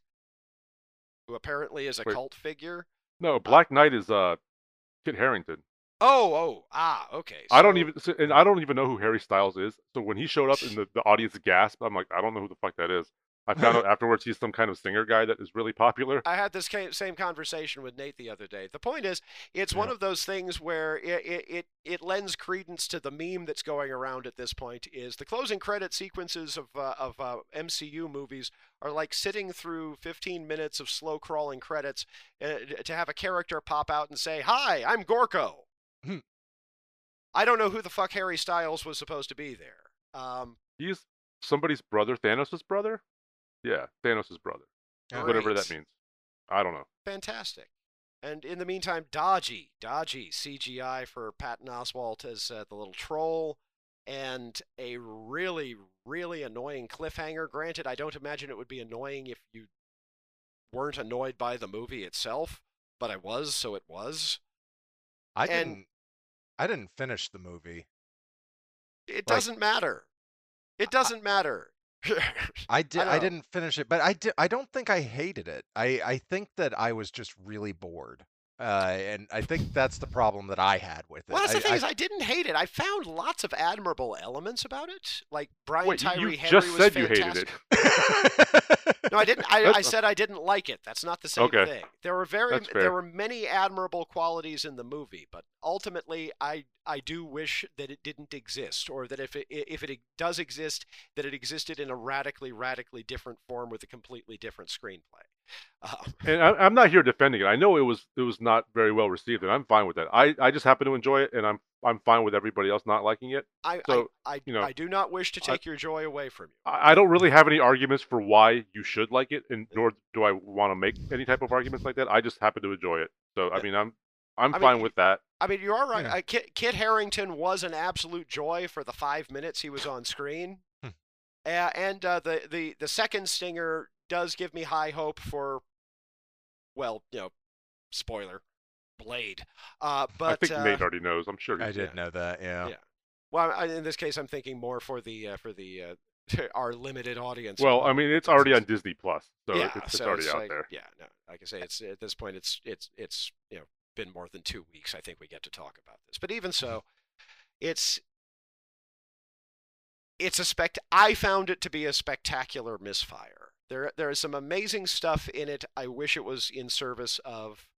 [SPEAKER 3] who apparently is a
[SPEAKER 2] Wait.
[SPEAKER 3] cult figure.
[SPEAKER 2] no, Black Knight is uh Kit Harington.
[SPEAKER 3] Oh, oh, ah, okay.
[SPEAKER 2] I don't even so- and I don't even know who Harry Styles is. So when he showed up and the, the audience gasped, I'm like, I don't know who the fuck that is. I found out afterwards he's some kind of singer guy that is really popular.
[SPEAKER 3] I had this same conversation with Nate the other day. The point is, it's one of those things where it, it, it, it lends credence to the meme that's going around at this point. Is the closing credit sequences of uh, of uh, MCU movies are like sitting through 15 minutes of slow crawling credits uh, to have a character pop out and say, "Hi, I'm Gorko."
[SPEAKER 1] Hmm.
[SPEAKER 3] I don't know who the fuck Harry Styles was supposed to be there. Um,
[SPEAKER 2] He's somebody's brother, Thanos' brother. Yeah, Thanos' brother.
[SPEAKER 1] Yeah.
[SPEAKER 2] Whatever that means. I don't know.
[SPEAKER 3] fantastic. And in the meantime, Dodgy, Dodgy CGI for Patton Oswalt as uh, the little troll, and a really, really annoying cliffhanger. Granted, I don't imagine it would be annoying if you weren't annoyed by the movie itself, but I was, so it was.
[SPEAKER 1] I
[SPEAKER 3] and-
[SPEAKER 1] didn't. I didn't finish the movie.
[SPEAKER 3] It
[SPEAKER 1] Like-
[SPEAKER 3] doesn't matter. It doesn't matter.
[SPEAKER 1] I did.
[SPEAKER 3] don't
[SPEAKER 1] I, didn't finish it, but I did. I don't think I hated it. I I think that I was just really bored, uh, and I think that's the problem that I had with it.
[SPEAKER 3] well, that's the
[SPEAKER 1] I,
[SPEAKER 3] thing
[SPEAKER 1] I-
[SPEAKER 3] is, I didn't hate it. I found lots of admirable elements about it. Like Brian
[SPEAKER 2] Wait,
[SPEAKER 3] Tyree
[SPEAKER 2] you
[SPEAKER 3] Henry
[SPEAKER 2] just
[SPEAKER 3] was
[SPEAKER 2] said you
[SPEAKER 3] fantastic.
[SPEAKER 2] hated it.
[SPEAKER 3] No, I didn't. I, I said I didn't like it. That's not the same
[SPEAKER 2] Okay.
[SPEAKER 3] thing. There were very there were many admirable qualities in the movie, but ultimately, I I do wish that it didn't exist, or that if it if it does exist, that it existed in a radically radically different form with a completely different screenplay. Um,
[SPEAKER 2] and I, I'm not here defending it. I know it was it was not very well received, and I'm fine with that. I, I just happen to enjoy it, and I'm I'm fine with everybody else not liking it.
[SPEAKER 3] I,
[SPEAKER 2] So,
[SPEAKER 3] I I,
[SPEAKER 2] you know,
[SPEAKER 3] I do not wish to
[SPEAKER 2] I-
[SPEAKER 3] take your joy away from you.
[SPEAKER 2] I, I don't really have any arguments for why you should like it, and nor do I want to make any type of arguments like that. I just happen to enjoy it. So I mean, I'm I'm
[SPEAKER 3] I mean,
[SPEAKER 2] fine with that.
[SPEAKER 3] I mean, you are right.
[SPEAKER 1] Yeah.
[SPEAKER 3] Uh, Kit, Kit Harington was an absolute joy for the five minutes he was on screen, uh, and uh, the the the second stinger does give me high hope for, well, you know, spoiler, Blade. Uh, but
[SPEAKER 2] I think
[SPEAKER 3] uh,
[SPEAKER 2] Nate already knows. I'm sure.
[SPEAKER 1] I
[SPEAKER 2] he's-
[SPEAKER 1] did know that. Yeah.
[SPEAKER 3] Yeah. well, I, in this case, I'm thinking more for the uh, for the uh, our limited audience.
[SPEAKER 2] Well, I mean, it's already on Disney Plus, so
[SPEAKER 3] yeah,
[SPEAKER 2] it's, it's
[SPEAKER 3] so
[SPEAKER 2] already
[SPEAKER 3] it's
[SPEAKER 2] out
[SPEAKER 3] like,
[SPEAKER 2] there.
[SPEAKER 3] Yeah, no, like I say, it's at this point, it's it's it's you know been more than two weeks. I think we get to talk about this, but even so, it's it's a spect. I found it to be a spectacular misfire. There there is some amazing stuff in it. I wish it was in service of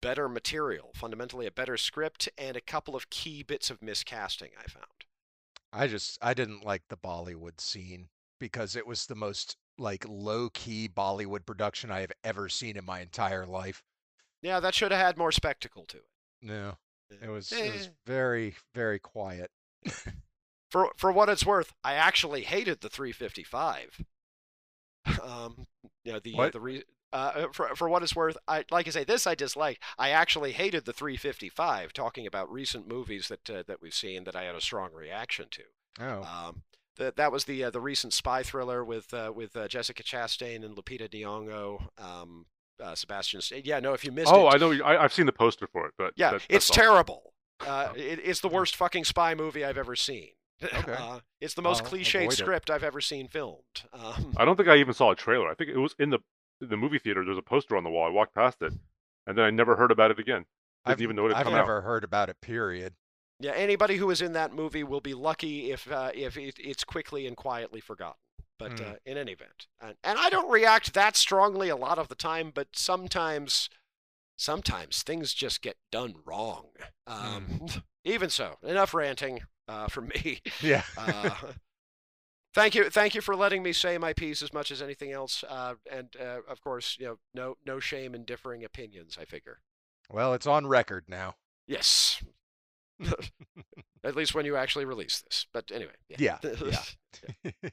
[SPEAKER 3] better material, fundamentally a better script, and a couple of key bits of miscasting. I found.
[SPEAKER 1] I just I didn't like the Bollywood scene because it was the most like low key Bollywood production I have ever seen in my entire life.
[SPEAKER 3] Yeah, that should have had more spectacle to it.
[SPEAKER 1] No, it was it was
[SPEAKER 3] Eh.
[SPEAKER 1] very very quiet.
[SPEAKER 3] for for what it's worth, I actually hated the 355. Um, you know the uh, the re- uh, for for what it's worth, I like I say this I disliked. I actually hated the 355. Talking about recent movies that uh, that we've seen that I had a strong reaction to.
[SPEAKER 1] Oh.
[SPEAKER 3] Um, that that was the uh, the recent spy thriller with uh, with uh, Jessica Chastain and Lupita Nyong'o. Um, uh, Sebastian. Yeah, no, if you missed
[SPEAKER 2] Oh,
[SPEAKER 3] it,
[SPEAKER 2] I know. I, I've seen the poster for it, but
[SPEAKER 3] yeah,
[SPEAKER 2] that,
[SPEAKER 3] it's
[SPEAKER 2] all.
[SPEAKER 3] terrible. Uh, it, it's the worst fucking spy movie I've ever seen.
[SPEAKER 1] Okay.
[SPEAKER 3] Uh, it's the most
[SPEAKER 1] I'll
[SPEAKER 3] cliched
[SPEAKER 1] avoid it.
[SPEAKER 3] script I've ever seen filmed. Um,
[SPEAKER 2] I don't think I even saw a trailer. I think it was in the the movie theater. There's a poster on the wall. I walked past it, and then I never heard about it again. Didn't
[SPEAKER 1] I've,
[SPEAKER 2] even know it had
[SPEAKER 1] I've
[SPEAKER 2] come
[SPEAKER 1] never heard about it. Period.
[SPEAKER 3] yeah, anybody who is in that movie will be lucky if uh, if it, it's quickly and quietly forgotten. But
[SPEAKER 1] Hmm.
[SPEAKER 3] uh, in any event, and, and I don't react that strongly a lot of the time, but sometimes, sometimes things just get done wrong. Um, Even so, enough ranting uh, from me.
[SPEAKER 1] Yeah.
[SPEAKER 3] Uh, thank you, thank you for letting me say my piece as much as anything else, uh, and uh, of course, you know, no no shame in differing opinions. I figure.
[SPEAKER 1] well, it's on record now.
[SPEAKER 3] Yes. At least when you actually release this. But anyway.
[SPEAKER 1] Yeah. Yeah,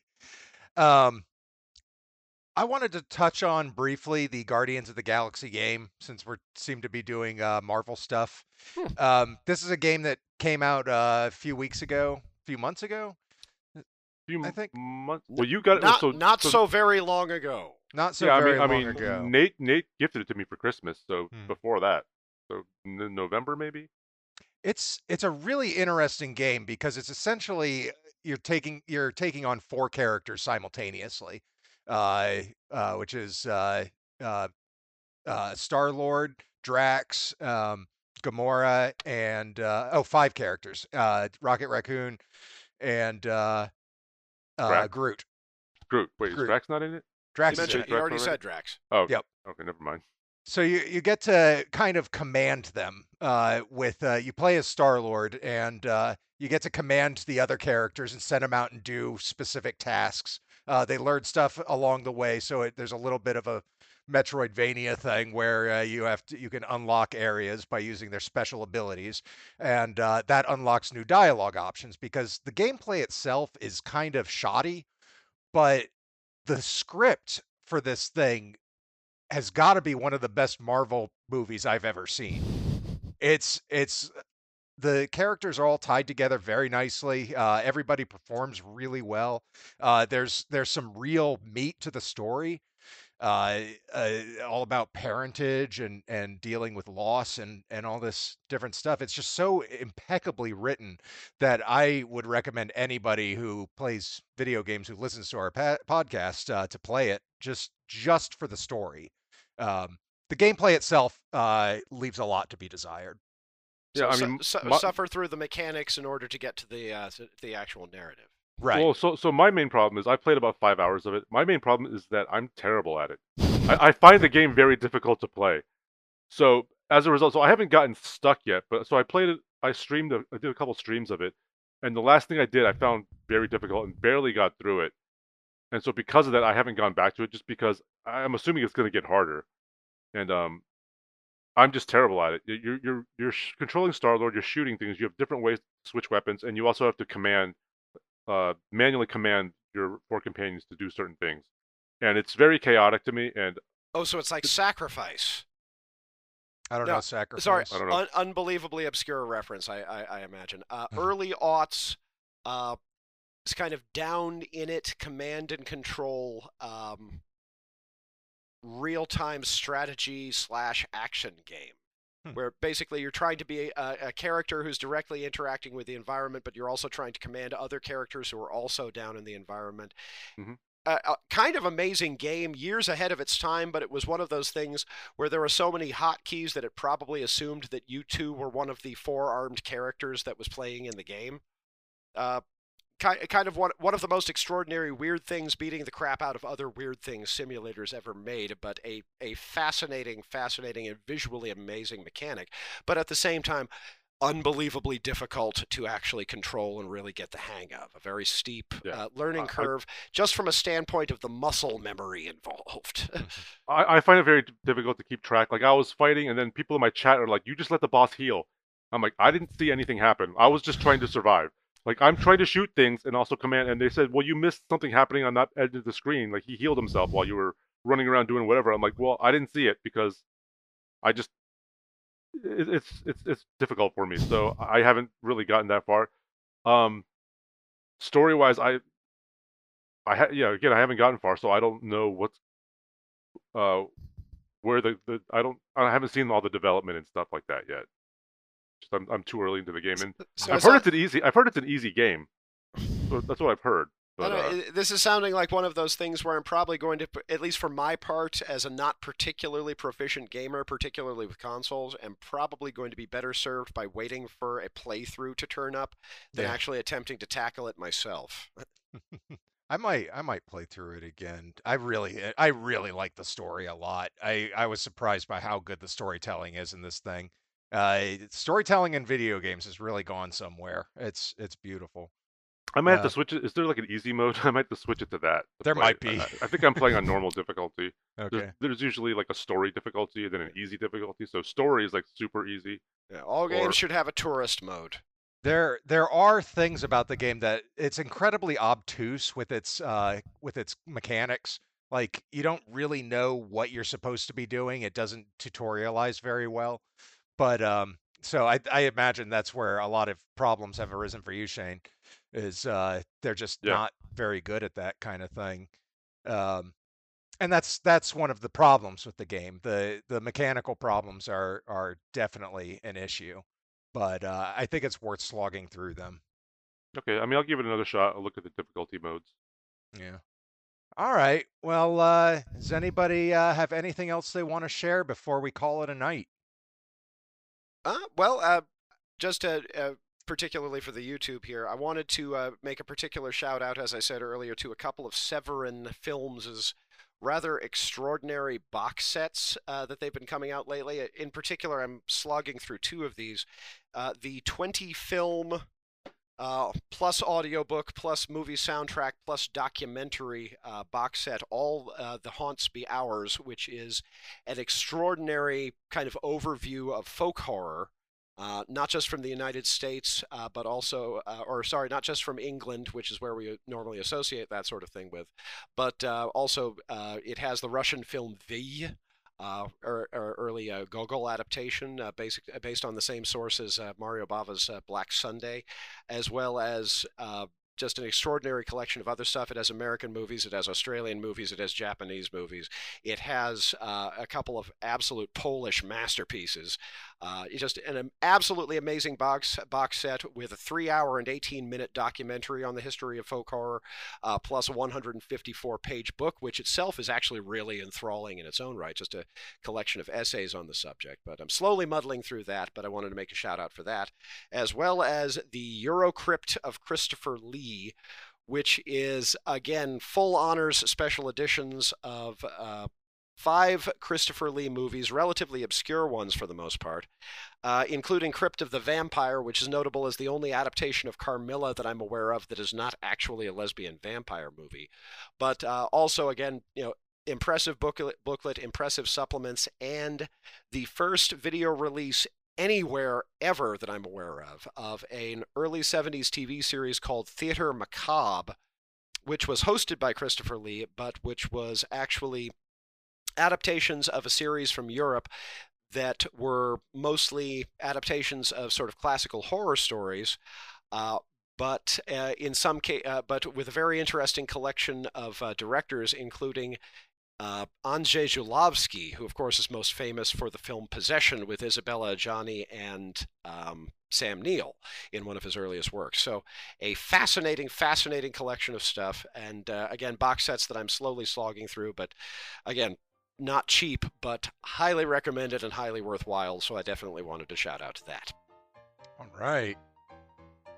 [SPEAKER 1] um, I wanted to touch on briefly the Guardians of the Galaxy game since we seem to be doing uh, Marvel stuff.
[SPEAKER 3] Hmm.
[SPEAKER 1] Um, this is a game that came out uh, a few weeks ago, a few months ago.
[SPEAKER 2] Few
[SPEAKER 1] I think-
[SPEAKER 2] months. Well, you got it.
[SPEAKER 3] not
[SPEAKER 2] so,
[SPEAKER 3] not so, very long ago.
[SPEAKER 1] Not so
[SPEAKER 2] yeah,
[SPEAKER 1] very
[SPEAKER 2] I mean,
[SPEAKER 1] long
[SPEAKER 2] I mean,
[SPEAKER 1] ago.
[SPEAKER 2] Nate Nate gifted it to me for Christmas. So
[SPEAKER 1] Hmm.
[SPEAKER 2] before that, so November maybe.
[SPEAKER 1] It's it's a really interesting game because it's essentially you're taking you're taking on four characters simultaneously, uh, uh, which is uh, uh, uh, Star Lord, Drax, um, Gamora, and uh, oh five characters: uh, Rocket Raccoon, and uh, uh, Groot.
[SPEAKER 2] Groot. Wait, is Drax not in it?
[SPEAKER 1] Drax
[SPEAKER 3] You
[SPEAKER 1] is in
[SPEAKER 3] mentioned
[SPEAKER 1] it.
[SPEAKER 3] you already
[SPEAKER 2] Drax
[SPEAKER 3] said Drax.
[SPEAKER 2] Oh.
[SPEAKER 1] Yep.
[SPEAKER 2] Okay, never mind.
[SPEAKER 1] So you you get to kind of command them uh, with uh, you play as Star Lord and uh, you get to command the other characters and send them out and do specific tasks. Uh, they learn stuff along the way, so it, there's a little bit of a Metroidvania thing where uh, you have to you can unlock areas by using their special abilities, and uh, that unlocks new dialogue options because the gameplay itself is kind of shoddy, but the script for this thing has got to be one of the best Marvel movies I've ever seen. It's it's the characters are all tied together very nicely. Uh, everybody performs really well. Uh, there's there's some real meat to the story, uh, uh, all about parentage and and dealing with loss and and all this different stuff. It's just so impeccably written that I would recommend anybody who plays video games who listens to our pa- podcast uh, to play it just just for the story. Um, the gameplay itself uh, leaves a lot to be desired.
[SPEAKER 2] Yeah,
[SPEAKER 3] So
[SPEAKER 2] I mean,
[SPEAKER 3] su- su-
[SPEAKER 2] my-
[SPEAKER 3] suffer through the mechanics in order to get to the uh, to the actual narrative.
[SPEAKER 1] Right.
[SPEAKER 2] Well, so so my main problem is I played about five hours of it. My main problem is that I'm terrible at it. I, I find the game very difficult to play. So as a result, so I haven't gotten stuck yet. But so I played it. I streamed. A, I did a couple streams of it, and the last thing I did I found very difficult and barely got through it. And so because of that, I haven't gone back to it just because I'm assuming it's going to get harder. And um, I'm just terrible at it. You're you're you're sh- controlling Star Lord. You're shooting things. You have different ways to switch weapons, and you also have to command, uh, manually command your four companions to do certain things. And it's very chaotic to me. And
[SPEAKER 3] Oh, so it's like sacrifice.
[SPEAKER 1] I don't
[SPEAKER 3] no,
[SPEAKER 1] know sacrifice.
[SPEAKER 3] Sorry,
[SPEAKER 2] I don't know.
[SPEAKER 3] un- unbelievably obscure reference. I I, I imagine. Uh, early aughts, uh, it's kind of down in it, command and control, um, real time strategy slash action game.
[SPEAKER 1] Hmm.
[SPEAKER 3] Where basically you're trying to be a, a character who's directly interacting with the environment, but you're also trying to command other characters who are also down in the environment.
[SPEAKER 2] Mhm.
[SPEAKER 3] Uh, a kind of amazing game, years ahead of its time, but it was one of those things where there were so many hotkeys that it probably assumed that you two were one of the four armed characters that was playing in the game. Uh, kind of one, one of the most extraordinary weird things beating the crap out of other weird things simulators ever made, but a, a fascinating, fascinating, and visually amazing mechanic. But at the same time, unbelievably difficult to actually control and really get the hang of. A very steep
[SPEAKER 2] Yeah.
[SPEAKER 3] uh, learning
[SPEAKER 2] I- I-
[SPEAKER 3] curve, just from a standpoint of the muscle memory involved.
[SPEAKER 2] I, I find it very difficult to keep track. Like I was fighting, and then people in my chat are like, "You just let the boss heal." I'm like, I didn't see anything happen. I was just trying to survive. Like I'm trying to shoot things and also command. And they said, "Well, you missed something happening on that edge of the screen. Like he healed himself while you were running around doing whatever. I'm like, well, I didn't see it because I just it, it's it's it's difficult for me. So I haven't really gotten that far. Um, story wise, I I ha- yeah again I haven't gotten far, so I don't know what's uh where the, the I don't I haven't seen all the development and stuff like that yet. Just I'm I'm too early into the game, and
[SPEAKER 3] So
[SPEAKER 2] I've heard
[SPEAKER 3] not-
[SPEAKER 2] it's an easy I've heard it's an easy game. So that's what I've heard. But uh,
[SPEAKER 3] this is sounding like one of those things where I'm probably going to, at least for my part, as a not particularly proficient gamer, particularly with consoles, am probably going to be better served by waiting for a playthrough to turn up than
[SPEAKER 1] Yeah.
[SPEAKER 3] actually attempting to tackle it myself.
[SPEAKER 1] I might I might play through it again. I really I really like the story a lot. I I was surprised by how good the storytelling is in this thing. Uh, storytelling in video games has really gone somewhere. It's it's beautiful.
[SPEAKER 2] I might have
[SPEAKER 1] uh,
[SPEAKER 2] to switch it. Is there like an easy mode? I might have to switch it to that. to
[SPEAKER 1] There
[SPEAKER 2] play
[SPEAKER 1] might be.
[SPEAKER 2] I, I think I'm playing on normal difficulty.
[SPEAKER 1] Okay.
[SPEAKER 2] There's, there's usually like a story difficulty and then an easy difficulty. So story is like super easy.
[SPEAKER 3] Yeah, all games
[SPEAKER 2] Or-
[SPEAKER 3] should have a tourist mode.
[SPEAKER 1] There there are things about the game that it's incredibly obtuse with its uh with its mechanics. Like you don't really know what you're supposed to be doing. It doesn't tutorialize very well. But um so I I imagine that's where a lot of problems have arisen for you, Shane, is uh they're just
[SPEAKER 2] Yeah.
[SPEAKER 1] not very good at that kind of thing. Um and that's that's one of the problems with the game. The the mechanical problems are are definitely an issue but uh, I think it's worth slogging through them.
[SPEAKER 2] Okay, I mean I'll give it another shot. I'll look at the difficulty modes.
[SPEAKER 1] Yeah. All right. Well, uh, does anybody uh, have anything else they want to share before we call it a night?
[SPEAKER 3] Uh, well, uh, just uh, particularly for the YouTube here, I wanted to uh, make a particular shout out, as I said earlier, to a couple of Severin Films' rather extraordinary box sets uh, that they've been coming out lately. In particular, I'm slogging through two of these. Uh, the 20 film uh, plus audiobook plus movie soundtrack plus documentary uh, box set, all uh, the haunts be ours, which is an extraordinary kind of overview of folk horror. Uh, not just from the United States, uh, but also, uh, or sorry, not just from England, which is where we normally associate that sort of thing with, but also it has the Russian film Viy, uh, or, early uh, Gogol adaptation, uh, basic, uh, based on the same source as uh, Mario Bava's uh, Black Sunday, as well as just an extraordinary collection of other stuff. It has American movies, it has Australian movies, it has Japanese movies. It has uh, a couple of absolute Polish masterpieces. Uh, just an absolutely amazing box box set with a three-hour and 18-minute documentary on the history of folk horror, uh, plus a 154-page book, which itself is actually really enthralling in its own right. Just a collection of essays on the subject. But I'm slowly muddling through that. But I wanted to make a shout out for that, as well as the Eurocrypt of Christopher Lee, which is again full honors special editions of uh, five Christopher Lee movies, relatively obscure ones for the most part, uh, including Crypt of the Vampire, which is notable as the only adaptation of Carmilla that I'm aware of that is not actually a lesbian vampire movie. But uh, also, again, you know, impressive booklet, booklet, impressive supplements, and the first video release anywhere ever that I'm aware of of an early 70s TV series called Theater Macabre, which was hosted by Christopher Lee, but which was actually adaptations of a series from Europe that were mostly adaptations of sort of classical horror stories. Uh, but uh, in some case, uh, but with a very interesting collection of uh, directors, including uh, Andrzej Zulawski, who of course is most famous for the film Possession with Isabelle Adjani and um, Sam Neill in one of his earliest works. So a fascinating, fascinating collection of stuff, and uh, again, box sets that I'm slowly slogging through, but again, not cheap, but highly recommended and highly worthwhile. So I definitely wanted to shout out to that.
[SPEAKER 1] All right.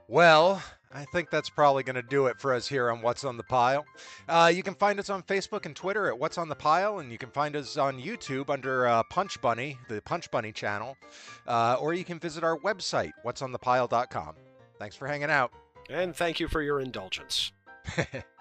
[SPEAKER 1] Well, I think that's probably going to do it for us here on What's on the Pile. Uh, you can find us on Facebook and Twitter at What's on the Pile, and you can find us on YouTube under uh, Punch Bunny, the Punch Bunny channel, uh, or you can visit our website, what'sonthepile.com. Thanks for hanging out.
[SPEAKER 3] And thank you for your indulgence.